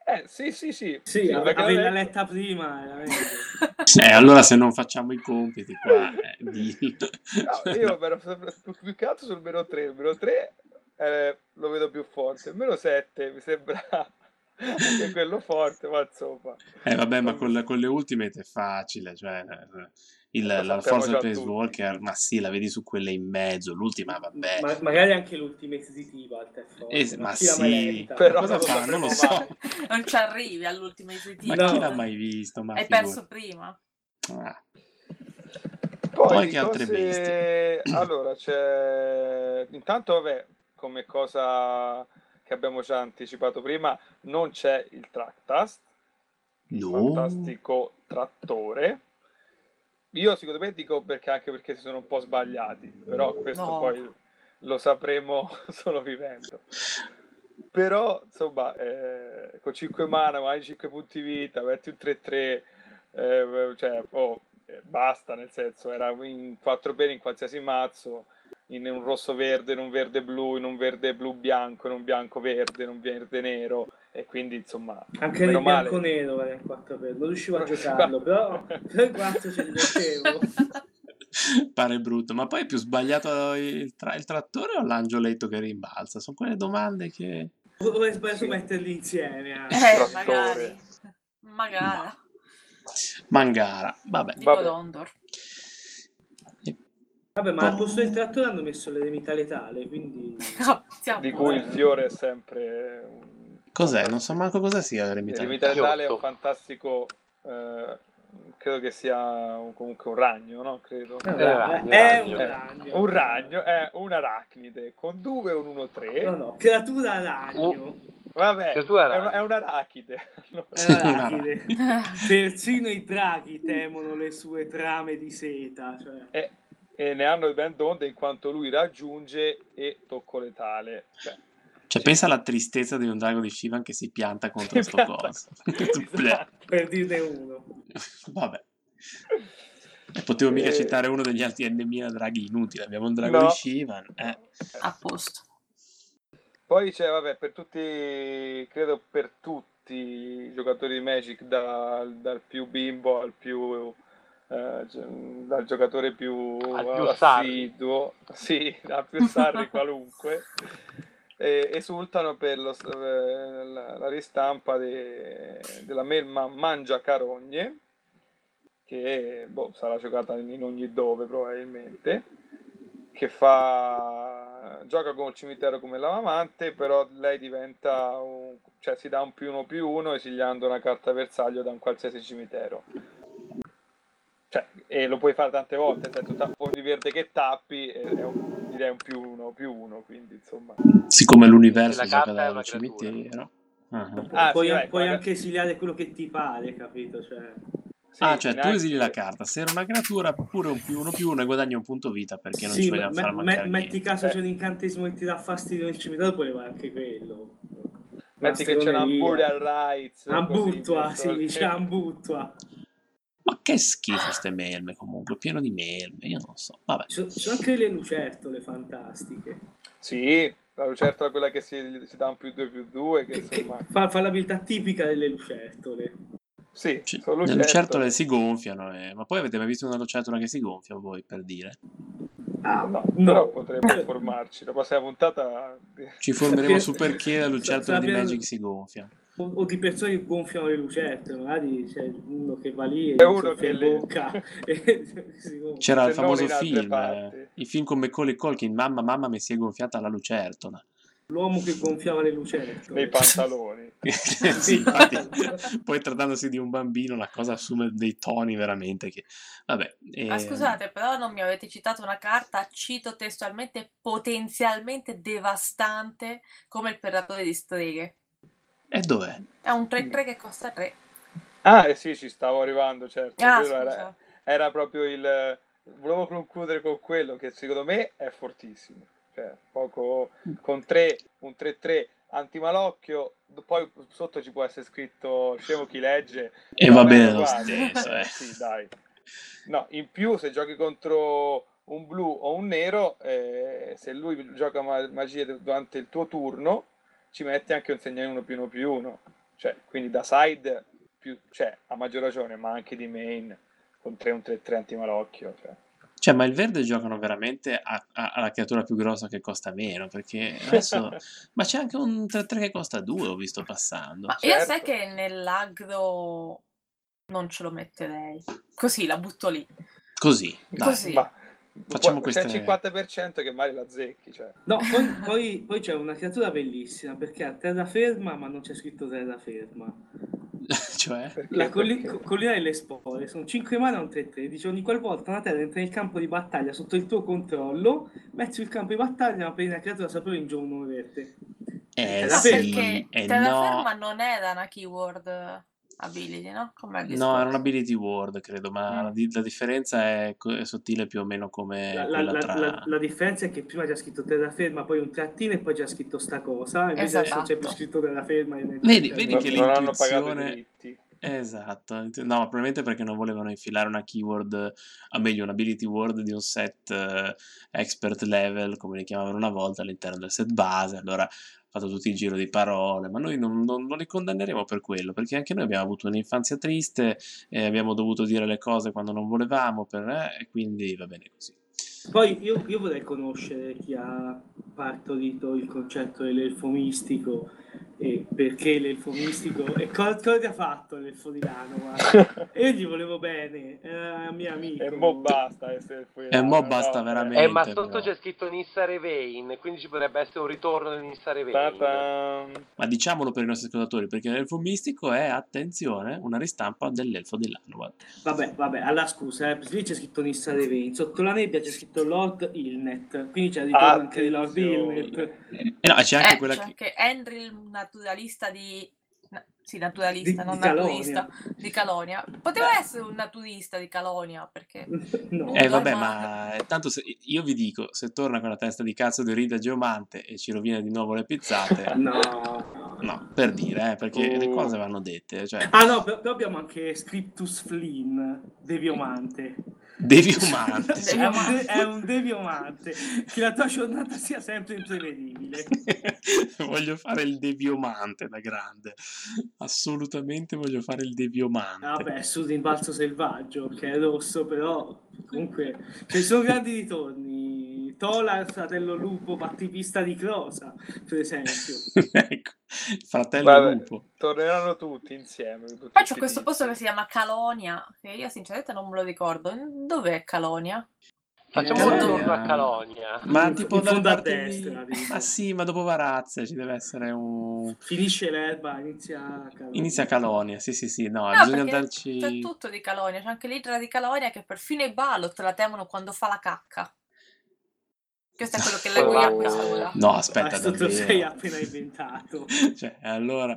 Eh, sì, sì, sì. Sì, averla leggi- letta prima. Eh, allora se non facciamo i compiti qua, eh, dillo. No, io ero più che altro sul meno 3. Il meno 3 eh, lo vedo più forte. Meno 7 mi sembra anche quello forte, ma insomma. Eh vabbè, ma con, con le ultimate è facile, cioè eh, il, Lo la Place tutti. Walker, ma sì, la vedi su quelle in mezzo, l'ultima vabbè. Ma- magari anche è forte, Eh, ma sì? Però cosa non lo fa? Non lo so. Non ci arrivi all'ultima Ma esecutiva. chi No. l'ha mai visto? Ma Hai figurati. perso prima. Ah. Poi, Poi che altre cose- Allora, c'è... Intanto, vabbè, come cosa che abbiamo già anticipato prima, non c'è il Tractast, il No. fantastico trattore. Io secondo me dico perché anche perché si sono un po' sbagliati, però questo No. poi lo sapremo solo vivendo. Però, insomma, eh, con 5 mana, magari 5 punti vita, metti un 3-3, eh, cioè, oh, eh, basta, nel senso, era in 4 per in qualsiasi mazzo, in un rosso verde, in un verde blu, in un verde blu bianco, in un bianco verde, in un verde nero, e quindi, insomma, Anche nel male. bianco nero era in 4 per non riuscivo a giocarlo, però per 4 ce li. Pare brutto, ma poi è più sbagliato il, tra- il trattore o l'angioletto che rimbalza? Sono quelle domande che... Vorrei sbagliato Sì. metterli insieme. Eh, Trattore. magari. Magari. Mangara, vabbè. Tipo Vabbè. Dondor. Vabbè, ma al Boh. posto del trattore hanno messo l'eremità letale, quindi... Siamo di cui il fiore è sempre un... Cos'è? Non so manco cosa sia l'eremita. L'eremita letale è un fantastico, eh, credo che sia un- comunque un ragno, no? Credo. È un Eh, ragno, ragno, è un Eh, ragno. un ragno è un arachnide con 2 e un 1-3. No, no, creatura ragno. Vabbè, tu era- è, un, è un arachide. No. È un arachide. Persino i draghi temono le sue trame di seta. Cioè. E, e ne hanno ben donde in quanto lui raggiunge e tocco letale. Cioè, Cioè, pensa alla tristezza di un drago di Shivan che si pianta contro Si sto pianta- coso. Esatto. Per dirne uno. Vabbè. E potevo mica Eh. citare uno degli altri N.000 draghi inutili. Abbiamo un drago No. di Shivan. Eh. A posto. Poi c'è, vabbè, per tutti, credo per tutti i giocatori di Magic, da- dal più bimbo al più, eh, dal giocatore più, più assiduo, sì, al più sarri qualunque, e- esultano per lo- eh, la, la ristampa de- della melma Mangia Carogne, che boh, sarà giocata in ogni dove probabilmente, che fa gioca con il cimitero come lavamante, però lei diventa un, cioè si dà un più uno più uno esiliando una carta bersaglio da un qualsiasi cimitero. Cioè, e lo puoi fare tante volte, nel senso, ta- ogni verde che tappi è, è un, direi un più uno più uno, quindi insomma. Siccome l'universo La gioca carta è dallo una creatura. cimitero. Ah, Ah, puoi sì, puoi anche esiliare quello che ti pare, capito? Cioè, Sì, Ah, cioè tu esili la carta. Se era una creatura, pure un più uno più uno e guadagni un punto vita perché non sì, ci me- vogliamo fare me- mancare metti niente. caso Eh. c'è un incantesimo che ti dà fastidio nel cimitero, puoi levare anche quello. Metti che c'è una Stregoneria. Burial Rights. Ambuttua, così, sì, dice ambuttua. Ma che schifo ste melme comunque, pieno di melme, io non so. Vabbè. Ci sono anche le lucertole fantastiche. Sì, la lucertola quella che si, si dà un più 2 più 2, che Che, che insomma... fa, fa l'abilità tipica delle lucertole. Sì, Ci- sono le lucertole. lucertole si gonfiano, eh. ma poi avete mai visto una lucertola che si gonfia voi per dire? Ah, No, no. però potremmo informarci. La prossima puntata... Ci informeremo su perché la lucertola di Magic si gonfia. O, o di persone che gonfiano le lucertole, magari c'è uno che va lì e C'è gli uno che le- bocca. C'era il famoso film, eh, il film con Macaulay Culkin, Mamma, mamma mi si è gonfiata la lucertola. L'uomo che gonfiava le lucertole. nei pantaloni. sì, infatti, poi trattandosi di un bambino la cosa assume dei toni veramente che... Vabbè. Ma eh, scusate, però non mi avete citato una carta, cito testualmente, potenzialmente devastante come il Predatore di streghe. E dov'è? È un 3-3 che costa 3. Ah, eh sì, ci stavo arrivando, certo. Ah, era, era proprio il... Volevo concludere con quello che secondo me è fortissimo. Cioè, poco... Con 3, un 3-3 antimalocchio, poi sotto ci può essere scritto scemo chi legge. E va bene lo stesso, eh. Sì, dai. No, in più se giochi contro un blu o un nero, eh, se lui gioca ma- magie durante il tuo turno, ci metti anche un segnale 1 più 1 più 1. Cioè, quindi da side più, cioè, a maggior ragione, ma anche di main con 3 un 3 3 antimalocchio. Cioè. Cioè, ma il verde giocano veramente a- a- alla creatura più grossa che costa meno, perché adesso... ma c'è anche un 3-3 che costa 2, ho visto passando. Ma io Certo. sai che nell'agro non ce lo metterei. Così la butto lì. Così, dai. Così. Ma Facciamo c'è il queste- 50% che magari la zecchi. Cioè. No, poi, poi- poi c'è una creatura bellissima perché ha terraferma ma non c'è scritto terraferma. cioè... Perché? La colli- Perché? collina delle spore sono 5 mana un 3-3. Dice ogni qualvolta una terra entra nel campo di battaglia sotto il tuo controllo, metti sul campo di battaglia ma per una creatura sapore in gioco non verde. Eh sì, perché eh terraferma no, non era una keyword ability, no? No, era un ability word, credo, ma Mm. la, di- la differenza è, co- è sottile più o meno come La, la- tra... la- la differenza è che prima c'è scritto terraferma, poi un trattino e poi c'è scritto sta cosa, invece adesso non c'è più Esatto. scritto terraferma. Vedi- vedi Non, che non hanno pagato i l'intuizione- diritti. Esatto, no, probabilmente perché non volevano infilare una keyword, a meglio un ability word di un set eh, expert level, come li chiamavano una volta, all'interno del set base, allora fatto tutto il giro di parole, ma noi non, non- non li condanneremo per quello, perché anche noi abbiamo avuto un'infanzia triste, e abbiamo dovuto dire le cose quando non volevamo, per, eh, e quindi va bene così. Poi io, io vorrei conoscere chi ha partorito il concetto dell'elfo mistico e perché l'elfo mistico e co- cosa ti ha fatto l'elfo di Lano guarda. e io gli volevo bene era mio amico E mo basta essere. E mo basta no, veramente. Eh, ma sotto però. c'è scritto Nissa Revain, quindi ci potrebbe essere un ritorno di Nissa Revain. Ma diciamolo per i nostri ascoltatori, perché l'elfo mistico è, attenzione, una ristampa dell'elfo di Lanwad. vabbè vabbè allora scusa eh, lì c'è scritto Nissa Revain sotto la nebbia c'è scritto Lord Ilnet quindi c'è il ritorno anche di Lord. Ilnet E no, c'è anche Eh, quella c'è che... anche Henry, il naturalista di... Sì, naturalista, Di- non di Calonia. naturista, di Calonia. Poteva essere un naturista di Calonia, perché... no Eh vabbè, ma- eh, tanto se- io vi dico, se torna con la testa di cazzo di Rita Geomante e ci rovina di nuovo le pizzate, no, no. per dire, eh, perché le Oh. cose vanno dette, cioè, ah no però abbiamo anche Scriptus Flynn Deviomante deviumante. è, un de- è un deviomante che la tua giornata sia sempre imprevedibile. Voglio fare il deviomante da grande, assolutamente voglio fare il deviomante. vabbè sul rimbalzo selvaggio che è rosso però comunque ci sono grandi ritorni Tola il fratello lupo battipista di Crosa per esempio ecco, il fratello Vabbè, lupo. torneranno tutti insieme. tutti Poi c'è questo posto che si chiama Calonia, che io sinceramente non me lo ricordo. Dov'è Calonia? Facciamo Eh, un Calonia. ritorno a Calonia. Ma tipo in fondo a destra. Ma sì, ma dopo Varazze ci deve essere un... finisce l'erba inizia Inizia Calonia, sì sì sì, no, No, bisogna andarci... C'è tutto di Calonia, c'è anche l'idra di Calonia che perfino i Balot la temono quando fa la cacca. Questo è quello che leggo io a quest'ora. No, aspetta, questo lo sei davvero. appena inventato Cioè, allora...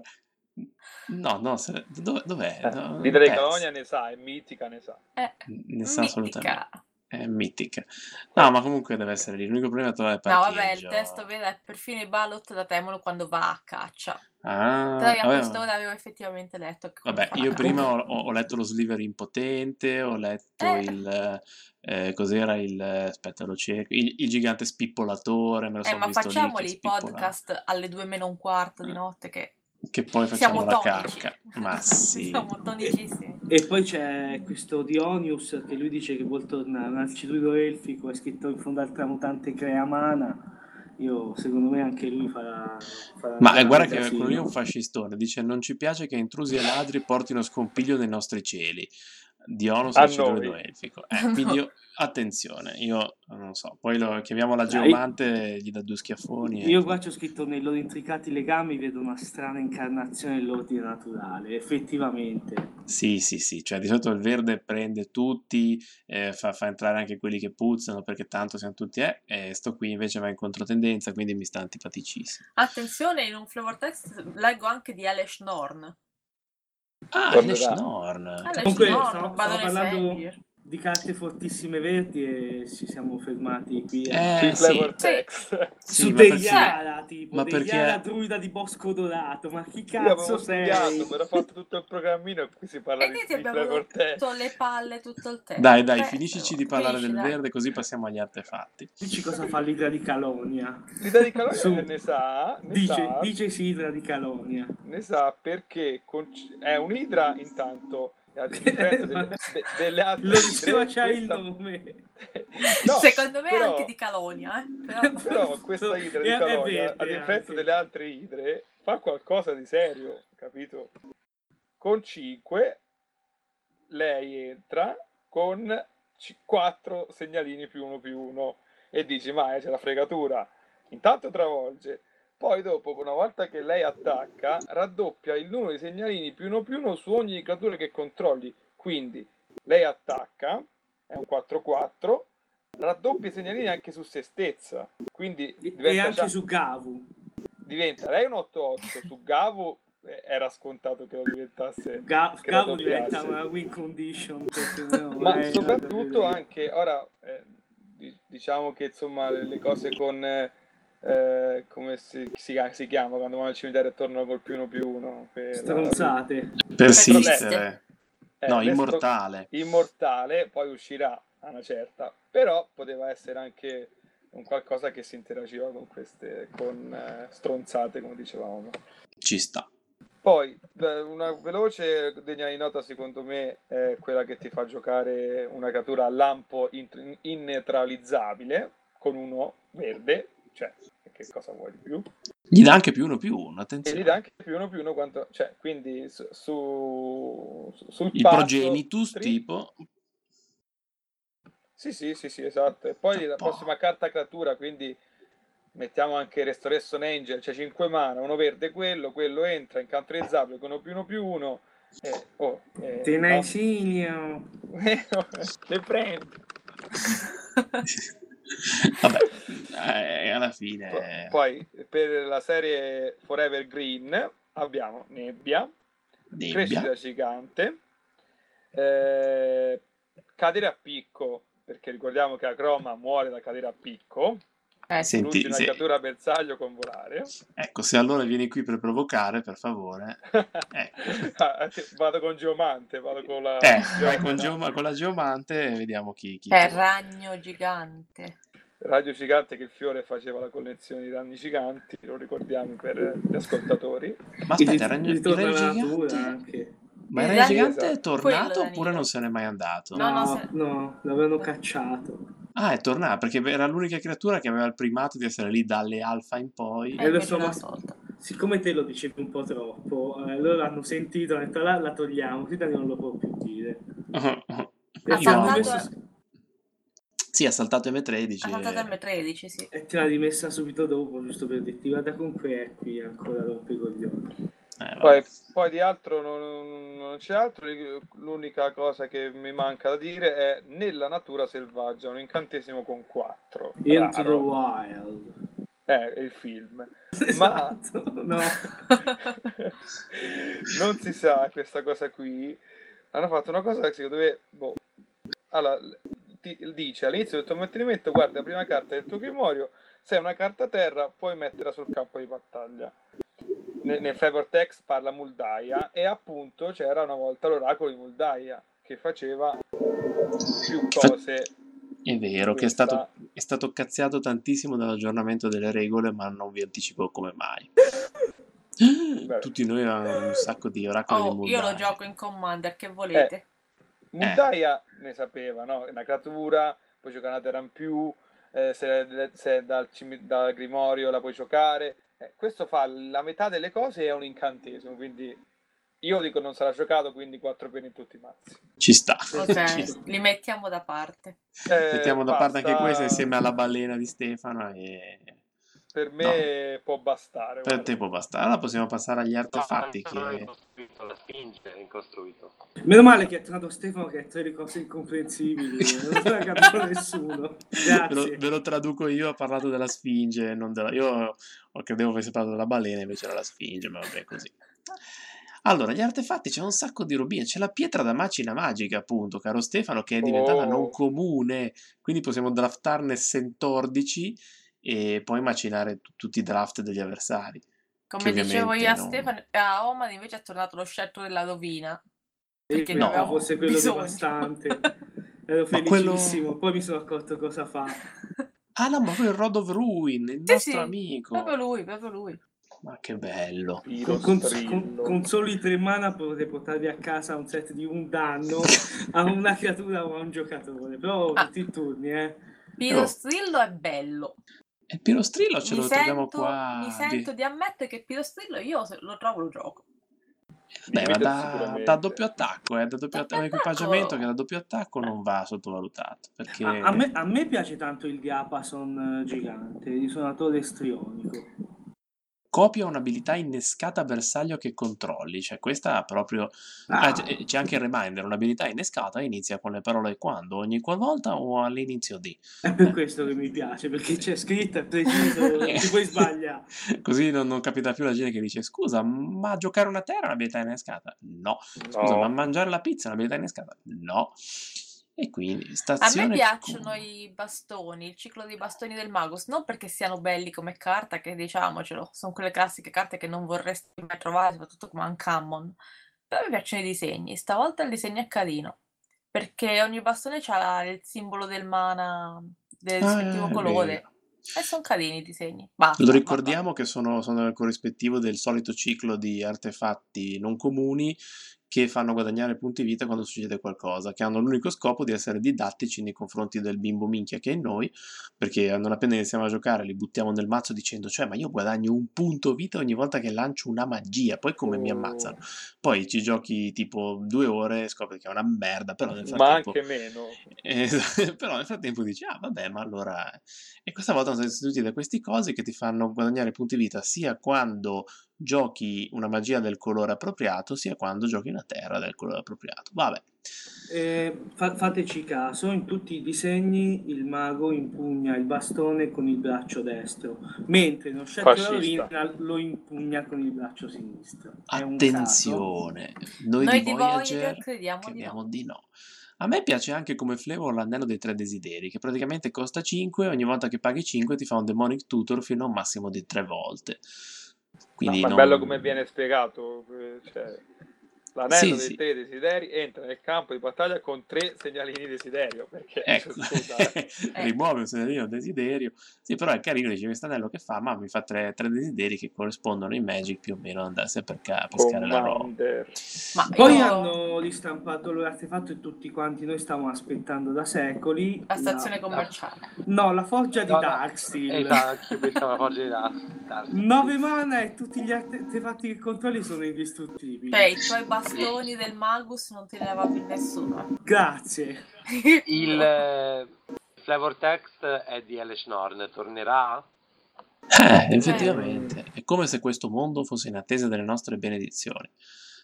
No, no, se- dov- dov'è? Eh, No, L'idra di perso. Calonia ne sa, è mitica ne sa. Eh, Ne sa assolutamente. È mitica. No, ma comunque deve essere lì. L'unico problema è trovare il No, vabbè, il parcheggio. testo vede perfino i Balot la temono quando va a caccia. Ah, Però io a vabbè, quest'ora avevo effettivamente letto Vabbè, io prima ho, ho letto lo sliver impotente, ho letto Eh. il... eh, cos'era il... aspetta, lo cerco. Il, il gigante spippolatore, me lo Eh, sono ma visto lì facciamoli i podcast alle due meno un quarto di notte che Che poi facciamo siamo la tonici. cacca. Ma sì. siamo tonicissimi. e poi c'è questo Dionius che lui dice che vuol tornare un arciduito elfico è scritto in fondo al tramutante crea mana io secondo me anche lui farà, farà Ma eh, guarda che quello lì è un fascistone. Dice: Non ci piace che intrusi e ladri portino scompiglio nei nostri cieli. È cielo noi. elfico. Eh, quindi io, attenzione, io non so. Poi lo chiamiamo la Dai. geomante, gli dà due schiaffoni. e- io qua c'ho scritto nei loro intricati legami vedo una strana incarnazione dell'ordine naturale effettivamente Sì, sì, sì. Cioè, di solito il verde prende tutti, eh, fa, fa entrare anche quelli che puzzano perché tanto siamo tutti. Eh, e sto qui invece va in controtendenza, quindi mi sta antipaticissimo. Attenzione, in un flavor text leggo anche di Elesh Norn. Ah, Tornerà. Comunque, Norn, stavo- Badone stavo parlando- Fenrir. Di carte fortissime verdi e ci siamo fermati qui Eh, Sui sì. text. Sì, su Deiara tipo ma perché- druida di Bosco Dorato ma chi cazzo sei? mi ero fatto tutto il programmino e qui si parla E di, ti di abbiamo flavor text. rotto le palle tutto il tempo. Dai, dai, Eh, finiscici di parlare finisci, del dai. verde, così passiamo agli artefatti. dici cosa fa l'idra di Calonia L'idea di Calonia Su. ne sa, ne dice, sa, dice sì idra di Calonia ne sa perché con- è un'idra intanto a differenza delle, de- delle altre Lo diceva il questa- nome. No, Secondo me però- anche di Calonia, eh? Però... Però questa idra di Calonia, a differenza delle altre idre, fa qualcosa di serio, capito? Con 5 lei entra con 4 segnalini più uno più uno e dici ma eh, c'è la fregatura. Intanto travolge, poi dopo una volta che lei attacca raddoppia il numero di segnalini più uno più uno su ogni creatura che controlli. Quindi lei attacca, è un 4-4, raddoppia i segnalini anche su se stessa. Quindi E diventa anche già- su Gavu. diventa lei un 8-8 su Gavo eh, era scontato che lo diventasse Ga- che Gavu diventa una win condition. ma soprattutto anche ora eh, di- diciamo che insomma le, le cose con eh, eh, come si, si, si chiama quando vanno al cimitero e tornano col più uno più uno per la- Stronzate. Persistere. eh, No, le stro- immortale. immortale poi uscirà a una certa però poteva essere anche un qualcosa che si interagiva con queste con eh, stronzate come dicevamo Ci sta. Poi, eh, una veloce degna di nota secondo me è quella che ti fa giocare una creatura a lampo in- inneutralizzabile con uno verde, cioè che cosa vuoi di più? Gli dà anche più uno più uno, E attenzione. gli dà anche più uno più uno quanto, cioè quindi su, su- sul Il passo progenitus tri- tipo... Sì, sì, sì, sì, esatto. E poi la Po'. prossima carta creatura, quindi mettiamo anche Restoration Angel, c'è 5 mana, uno verde quello, quello entra, incantrizzabile con uno più uno più uno. E, oh, e- Te ne no. le prendi. Vabbè, eh, alla fine... Poi per la serie Forever Green abbiamo Nebbia, Nebbia. Crescita Gigante, eh, Cadere a picco, perché ricordiamo che la Croma muore da cadere a picco, Eh. Senti, una se- creatura a bersaglio con volare. Ecco, se allora vieni qui per provocare, per favore. Ecco. Ah, vado con Geomante, vado con la... Eh, Geomante. con, Geoma- con la geomante e vediamo chi... chi È ragno gigante. Radio Gigante che il fiore faceva la collezione di danni giganti, lo ricordiamo per gli ascoltatori. Ma aspetta, il il ragno alla natura gigante... anche. Ma il Il ragno ragno- gigante è tornato oppure non se n'è mai andato? No, No, no, no, se- l'avevano cacciato. Ah, è tornato, perché era l'unica creatura che aveva il primato di essere lì dalle alfa in poi. Eh, Eh, lo so, ma-. Siccome te lo dicevi un po' troppo, eh, loro hanno sentito, hanno detto la, la togliamo, Dani non lo può più dire. Ha Io E ti hanno amo. saltato- messo- Sì, ha saltato M13. Ha saltato e- M13, sì. e te l'ha rimessa subito dopo, giusto per dirti, guarda comunque è qui ancora rompe i coglioni. eh. Poi, poi di altro non, non c'è altro, l'unica cosa che mi manca da dire è nella natura selvaggia, un incantesimo con 4. Into the Wild. È il film. Esatto, no. non si sa questa cosa qui. Hanno fatto una cosa che secondo me, boh, allora, ti dice all'inizio del tuo mantenimento, guarda la prima carta del tuo grimorio, se è una carta terra puoi metterla sul campo di battaglia. Nel, nel Flavor Text parla Muldaia e appunto c'era una volta l'oracolo di Muldaia che faceva più cose. È vero che è stato, è stato cazziato tantissimo dall'aggiornamento delle regole, ma non vi anticipo come mai. Tutti noi avevamo un sacco di oracoli di Oh, io lo gioco in Commander, che volete? Muldaia ne sapeva, no? È una creatura, puoi giocare una terra in più, eh, se, se è dal, dal Grimorio la puoi giocare. Eh, questo fa la metà delle cose e è un incantesimo, quindi io dico non sarà giocato, quindi 4 peni in tutti i mazzi. Ci sta. Ci Ok, sta. li mettiamo da parte. Eh, Mettiamo da parte anche basta. questo insieme alla balena di Stefano e Per me può bastare. per guarda. te può bastare. Allora possiamo passare agli artefatti No, è che... la Sfinge è incostruito. Meno male che è tornato Stefano che ha le cose incomprensibili, non se l'ha capito nessuno. Ve lo, Grazie. ve lo traduco io, ha parlato della Sfinge, non della... io ho- credevo avesse parlato della balena, invece era la Sfinge, ma vabbè così. Allora, gli artefatti c'è un sacco di robine, c'è la pietra da macina magica, appunto, caro Stefano, che è diventata Oh. non comune, quindi possiamo draftarne 114 e poi macinare tu- tutti i draft degli avversari. Come dicevo io a non- Stefano, a Omad invece è tornato lo scelto della rovina. Perché E no, fosse quello bisogno. devastante. Ero Ma quello- felicissimo, poi mi sono accorto cosa fa. Ah no, ma poi il Rod of Ruin, il Sì, nostro sì, amico. Proprio lui, proprio lui. Ma che bello. Con, con, con, con, soli tre mana potete portarvi a casa un set di un danno a una creatura o a un giocatore. Però ah. tutti i turni, eh. Pirostrillo è bello. E Pirostrillo ce mi lo sento, troviamo qua. Mi sento di... di ammettere che Pirostrillo io lo trovo lo gioco. Beh, ma da, da, doppio attacco, eh, da doppio attacco, equipaggiamento che da doppio attacco non va sottovalutato. Perché... A, a, me, a me piace tanto il Diapason gigante, il suonatore strionico copia un'abilità innescata bersaglio che controlli, cioè questa proprio... Ah. Ah, c'è anche il reminder, un'abilità innescata inizia con le parole quando, ogni qualvolta o all'inizio di. È per eh. questo che mi piace, perché c'è scritto, è preciso, non ti puoi sbagliare. Così non, non, capita più la gente che dice scusa, ma giocare una terra è un'abilità innescata? No. Scusa, no. ma mangiare la pizza è un'abilità innescata? No. E quindi stazione... A me piacciono i bastoni, il ciclo dei bastoni del Magus, non perché siano belli come carta, che diciamocelo, sono quelle classiche carte che non vorresti mai trovare, soprattutto come Uncommon. Però mi piacciono i disegni, stavolta il disegno è carino, perché ogni bastone ha il simbolo del mana del ah, rispettivo ah, colore. E sono carini i disegni. Basta, Lo ricordiamo basta. che sono, sono corrispettivo del solito ciclo di artefatti non comuni che fanno guadagnare punti vita quando succede qualcosa, che hanno l'unico scopo di essere didattici nei confronti del bimbo minchia che è in noi, perché non appena iniziamo a giocare li buttiamo nel mazzo dicendo cioè ma io guadagno un punto vita ogni volta che lancio una magia, poi come oh. mi ammazzano? Poi ci giochi tipo due ore e scopri che è una merda, però nel frattempo... Ma anche meno. Eh, però nel frattempo dici ah vabbè ma allora... E questa volta sono stati da queste cose che ti fanno guadagnare punti vita sia quando giochi una magia del colore appropriato sia quando giochi una terra del colore appropriato. Vabbè. Eh, fa- fateci caso, in tutti i disegni il mago impugna il bastone con il braccio destro, mentre la rovina lo impugna con il braccio sinistro. È Attenzione, noi, noi, di Voyager, Voyager crediamo, crediamo di, no. di no. A me piace anche come flavor l'anello dei tre desideri, che praticamente costa 5 ogni volta che paghi 5 ti fa un demonic tutor fino a un massimo di 3 volte. Quindi no, non... è bello come viene spiegato. Cioè, l'anello sì, dei sì. tre desideri entra nel campo di battaglia con tre segnalini desiderio. Perché, ecco. scusa, eh. rimuove un segnalino desiderio. Sì, però è carino, dice questo anello che fa, ma mi fa tre, tre, desideri che corrispondono in Magic più o meno andarsi a pescare Commander. la roba. Ma Poi io... hanno ristampato l'artefatto e tutti quanti noi stavamo aspettando da secoli. La stazione la... commerciale. No, la forgia di no, Darksteel. Esatto, questa la forgia di Darksteel. 9 mana e tutti gli artefatti che controlli sono indistruttibili. Beh, i tuoi bastoni del Magus non te ne leva più nessuno. Grazie. Il eh, flavor text è di Alice Norn, tornerà? Eh, effettivamente, è come se questo mondo fosse in attesa delle nostre benedizioni.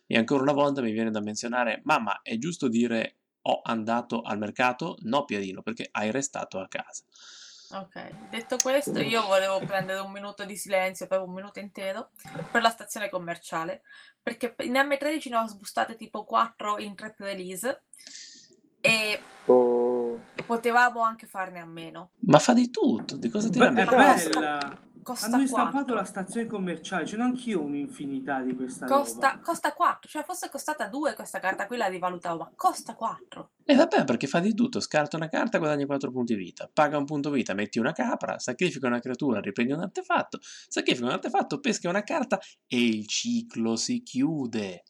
E ancora una volta mi viene da menzionare, mamma, è giusto dire ho andato al mercato? No, Pierino, perché hai restato a casa. Ok, detto questo, io volevo prendere un minuto di silenzio, proprio un minuto intero, per la stazione commerciale, perché in M13 ne ho sbustate tipo 4 in tre release e oh. potevamo anche farne a meno. Ma fa di tutto, di cosa ti è bella! Costa Hanno instampato la stazione commerciale, ce n'ho anch'io un'infinità di questa costa, roba. Costa 4, cioè fosse costata 2 questa carta qui la rivalutavo, ma costa 4. E vabbè, perché fa di tutto, scarta una carta, guadagni 4 punti vita, paga un punto vita, metti una capra, sacrifica una creatura, riprendi un artefatto, sacrifica un artefatto, pesca una carta e il ciclo si chiude.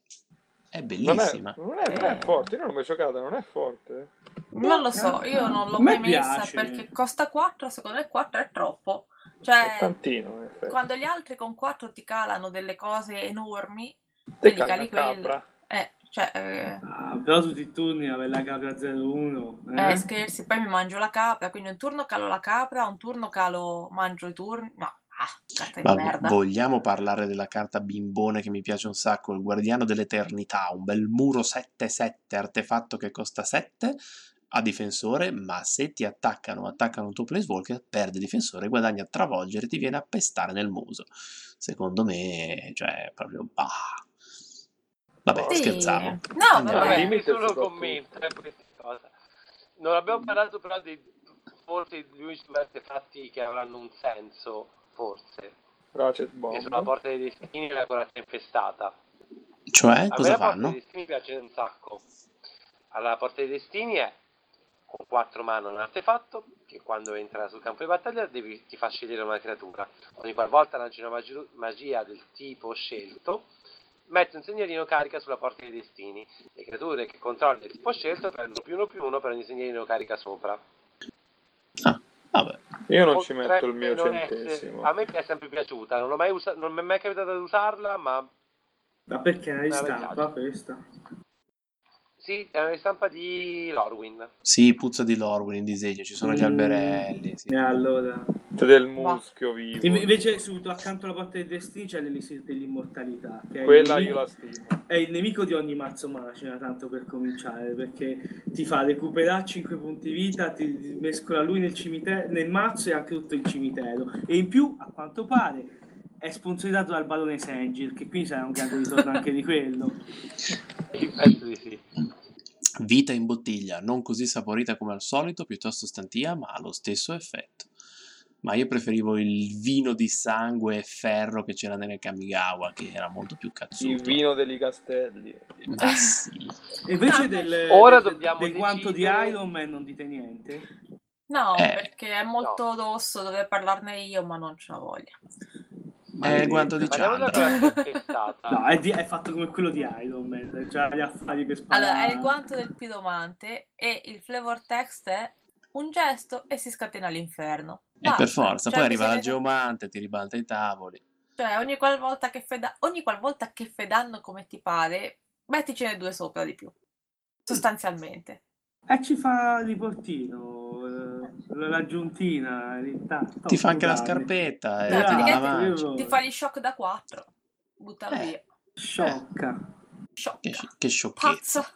È bellissima. Non è, non è, non è forte, io non l'ho mai giocata, non è forte. Non lo so, io non l'ho mai messa piace. perché costa 4, secondo me 4 è troppo. Cioè, tantino, quando gli altri con 4 ti calano delle cose enormi, te cali quelle. Eh, cioè, eh... Ah, però tutti i turni avevi la capra 0-1. Eh? eh, scherzi, poi mi mangio la capra, quindi un turno calo la capra, un turno calo mangio i turni. No, ah, Ma merda. vogliamo parlare della carta bimbone che mi piace un sacco, il guardiano dell'eternità, un bel muro 7-7, artefatto che costa 7, a difensore, ma se ti attaccano attaccano un tuo planeswalker, perde difensore, guadagna a travolgere, ti viene a pestare nel muso. Secondo me, cioè, proprio bah. Vabbè, sì. scherzavo. No, vabbè, vabbè solo commento eh, questa cosa. Non abbiamo parlato però di forse gli unici due artefatti che avranno un senso, forse. Ratchet Bomb. Che sono la porta dei destini e la corazza infestata. Cioè, a cosa fanno? La porta dei destini piace un sacco. Allora, la porta dei destini è con 4 mana un artefatto che quando entra sul campo di battaglia devi, ti fa scegliere una creatura. Ogni qualvolta lanci una magi- magia del tipo scelto, metti un segnalino carica sulla porta dei destini. Le creature che controlli il tipo scelto prendono più uno più uno per ogni segnalino carica sopra. Ah, vabbè. Io non ci Potrebbe metto il mio non essere- centesimo. A me è sempre piaciuta, non, l'ho mai usa- non mi è mai capitato di usarla, ma Ma perché è mi questa? Sì, è una ristampa di Lorwyn. Sì, puzza di Lorwyn in disegno, ci sono gli Mm. alberelli. sì. E allora... Del muschio vivo. Inve- Invece subito accanto alla porta dei destini c'è l'elisir dell'immortalità. Quella il io nemico- la stimo. È il nemico di ogni mazzo macina, tanto per cominciare, perché ti fa recuperare 5 punti vita, ti ti mescola lui nel, cimitero, nel mazzo e anche tutto il cimitero. E in più, a quanto pare, è sponsorizzato dal barone Sengir, che quindi sarà un grande ritorno anche di quello. Penso di sì. Vita in bottiglia, non così saporita come al solito, piuttosto stantia, ma ha lo stesso effetto. Ma io preferivo il vino di sangue e ferro che c'era nelle Kamigawa, che era molto più cazzuto. Il vino degli castelli. Ma sì. E invece Ah, del, Ora del- dobbiamo del guanto di Iron Man non dite niente? No, Eh. perché è molto rosso, dovrei parlarne io, ma non ce la voglio. È il guanto di infestata. No, è, di- è fatto come quello di Iron Man, cioè gli affari per sparare. Allora, è il guanto del piromante e il flavor text è un gesto e si scatena l'inferno. E per Basta. forza, Cioè, poi arriva la geomante, ti ribalta i tavoli. Cioè, ogni qualvolta che fai, da- ogni qualvolta che fai danno come ti pare, metticene due sopra di più. Sostanzialmente. E ci fa riportino, eh, l'aggiuntina, Ti fa anche la scarpetta e Dai, ti la fa gli shock da 4. Buttalo Eh. via. Sciocca. Shock. Che, che sciocchezza. Pazzo.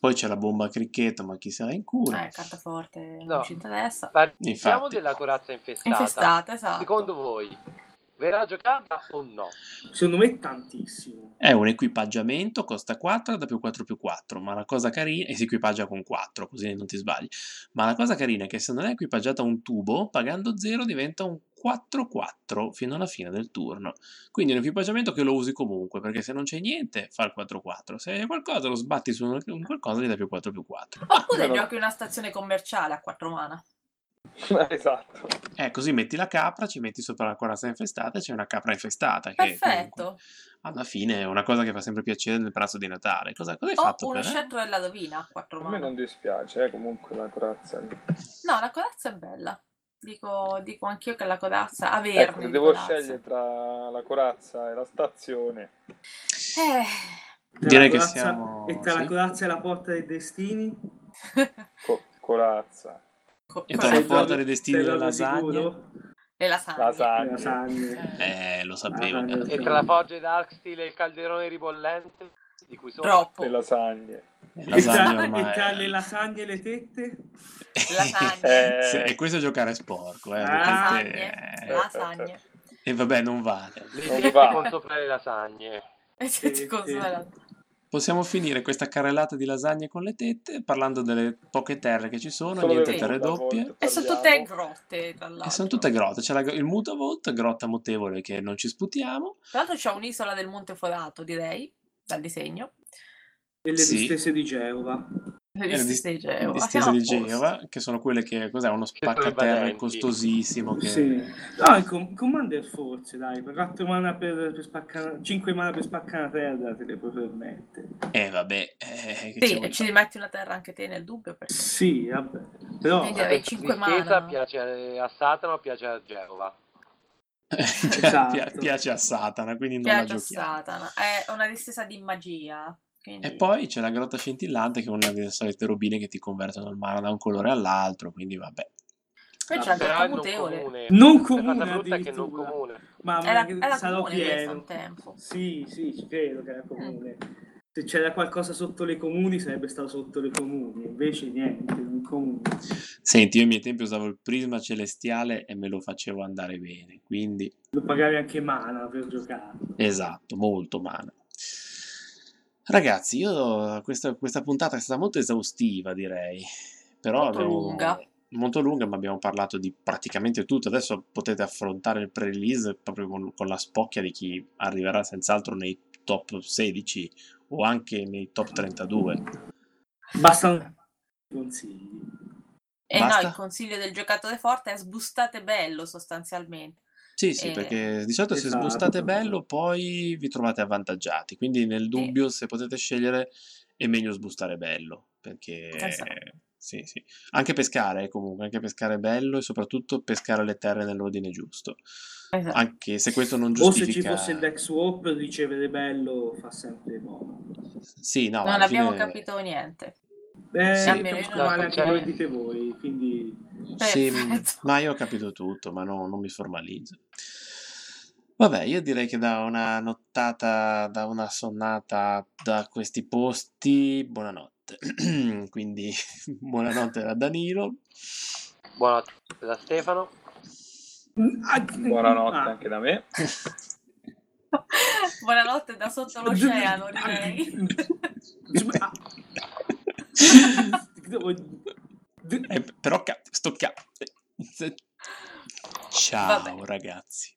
Poi c'è la bomba cricchetto, ma chi sarà in culo? Eh, carta forte, No. non ci interessa. Parliamo Infatti. della corazza infestata. Infestata, esatto. Secondo voi verrà giocata o no? Secondo me tantissimo. È un equipaggiamento, costa 4 da più 4 più 4, ma la cosa carina, e si equipaggia con 4, così non ti sbagli. Ma la cosa carina è che se non è equipaggiata un tubo, pagando 0 diventa un 4-4 fino alla fine del turno. Quindi è un equipaggiamento che lo usi comunque, perché se non c'è niente fa il 4-4, se hai qualcosa lo sbatti su un qualcosa e gli dà più 4 più 4. Oppure Però- giochi una stazione commerciale a 4 mana. esatto. Eh, così metti la capra, ci metti sopra la corazza infestata e c'è una capra infestata. Perfetto. alla fine è una cosa che fa sempre piacere nel pranzo di Natale. Cosa, cosa hai O fatto uno per... eh? scettro della rovina a 4 A me non dispiace, eh, comunque la corazza. No, la corazza è bella. Dico, dico anch'io che la corazza, Ecco, se di devo corazza. scegliere tra la corazza e la stazione, Eh, Direi la che siamo- E tra la sì. corazza e la porta dei destini? co- corazza, co- E con tra la le- porta dei destini lasagne? sicuro? le lasagne. lasagne. Le lasagne. Eh, lo sapevo. Ah. E tra la foggia Darksteel e il calderone ribollente, di cui sono Troppo. le lasagne. le E lasagne tra, ormai... e tra le lasagne e le tette? Lasagne. Eh, e questo è giocare sporco, eh, Ah. Lasagne. eh, Lasagne. E vabbè, non vale. le Non tette va. con sopra le lasagne. E se ti Sì, consola- Possiamo finire questa carrellata di lasagne con le tette parlando delle poche terre che ci sono, Solo niente terre doppie. E sono tutte grotte. E sono tutte grotte. C'è la- il Mutavolt, grotta mutevole che non ci sputiamo. Tra l'altro c'è un'isola del Monte Forato, direi, dal disegno. E le Sì. distese di Geova. Le E le distese di Geova. distese di. Geova, che sono quelle che cos'è? Uno spaccaterra costosissimo. Che... Sì. No, il com- Commander forse, dai, per 4 mana per, per spaccare, 5 mana per spaccare una terra te le puoi permettere. Eh, vabbè. eh, Sì, e ci rimetti una terra anche te nel dubbio, perché Sì, vabbè. Però Quindi avevi Questa 5 distesa mana. piace a Satana o piace a Geova? Esatto. Pia- piace a Satana, quindi non la piace a giochiamo. Satana. È una distesa di magia. Quindi- E poi c'è la grotta scintillante che è una delle solite robine che ti convertono il mana da un colore all'altro, quindi vabbè. Poi c'è la grotta è non mutevole. comune. Non comune che non comune. Mamma Era, era sarò comune pieno. un tempo. Sì, sì, ci credo che era comune. Se c'era qualcosa sotto le comuni sarebbe stato sotto le comuni, invece niente, non comune. Senti, io ai miei tempi usavo il prisma celestiale e me lo facevo andare bene, quindi Lo pagavi anche mana per giocare. esatto, molto mana. Ragazzi, io questa, questa puntata è stata molto esaustiva, direi. Però Molto abbiamo- lunga. Molto lunga, ma abbiamo parlato di praticamente tutto. Adesso potete affrontare il pre-release proprio con, con la spocchia di chi arriverà senz'altro nei top 16 o anche nei top 32. Bastano consigli. E no, Basta? il consiglio del giocatore forte è sbustate bello sostanzialmente. Sì, sì, Eh, perché di solito se esatto. sbustate bello poi vi trovate avvantaggiati, quindi nel dubbio se potete scegliere è meglio sbustare bello, perché Esatto. sì, sì. Anche pescare eh, comunque, anche pescare bello e soprattutto pescare le terre nell'ordine giusto, Esatto. anche se questo non O se ci giustifica... fosse il Dex Warp, ricevere bello fa sempre modo. Sì, no, non abbiamo fine- capito niente. Beh, Sì. male anche voi dite voi, quindi... Sì, Perfetto. ma io ho capito tutto, ma no- non mi formalizzo. Vabbè, io direi che da una nottata, da una sonnata da questi posti, buonanotte. Quindi buonanotte da Danilo. Buonanotte da Stefano. Ah, Buonanotte ah. anche da me. Buonanotte da sotto l'oceano, direi. Eh, però sto ca- Ciao Vabbè. ragazzi.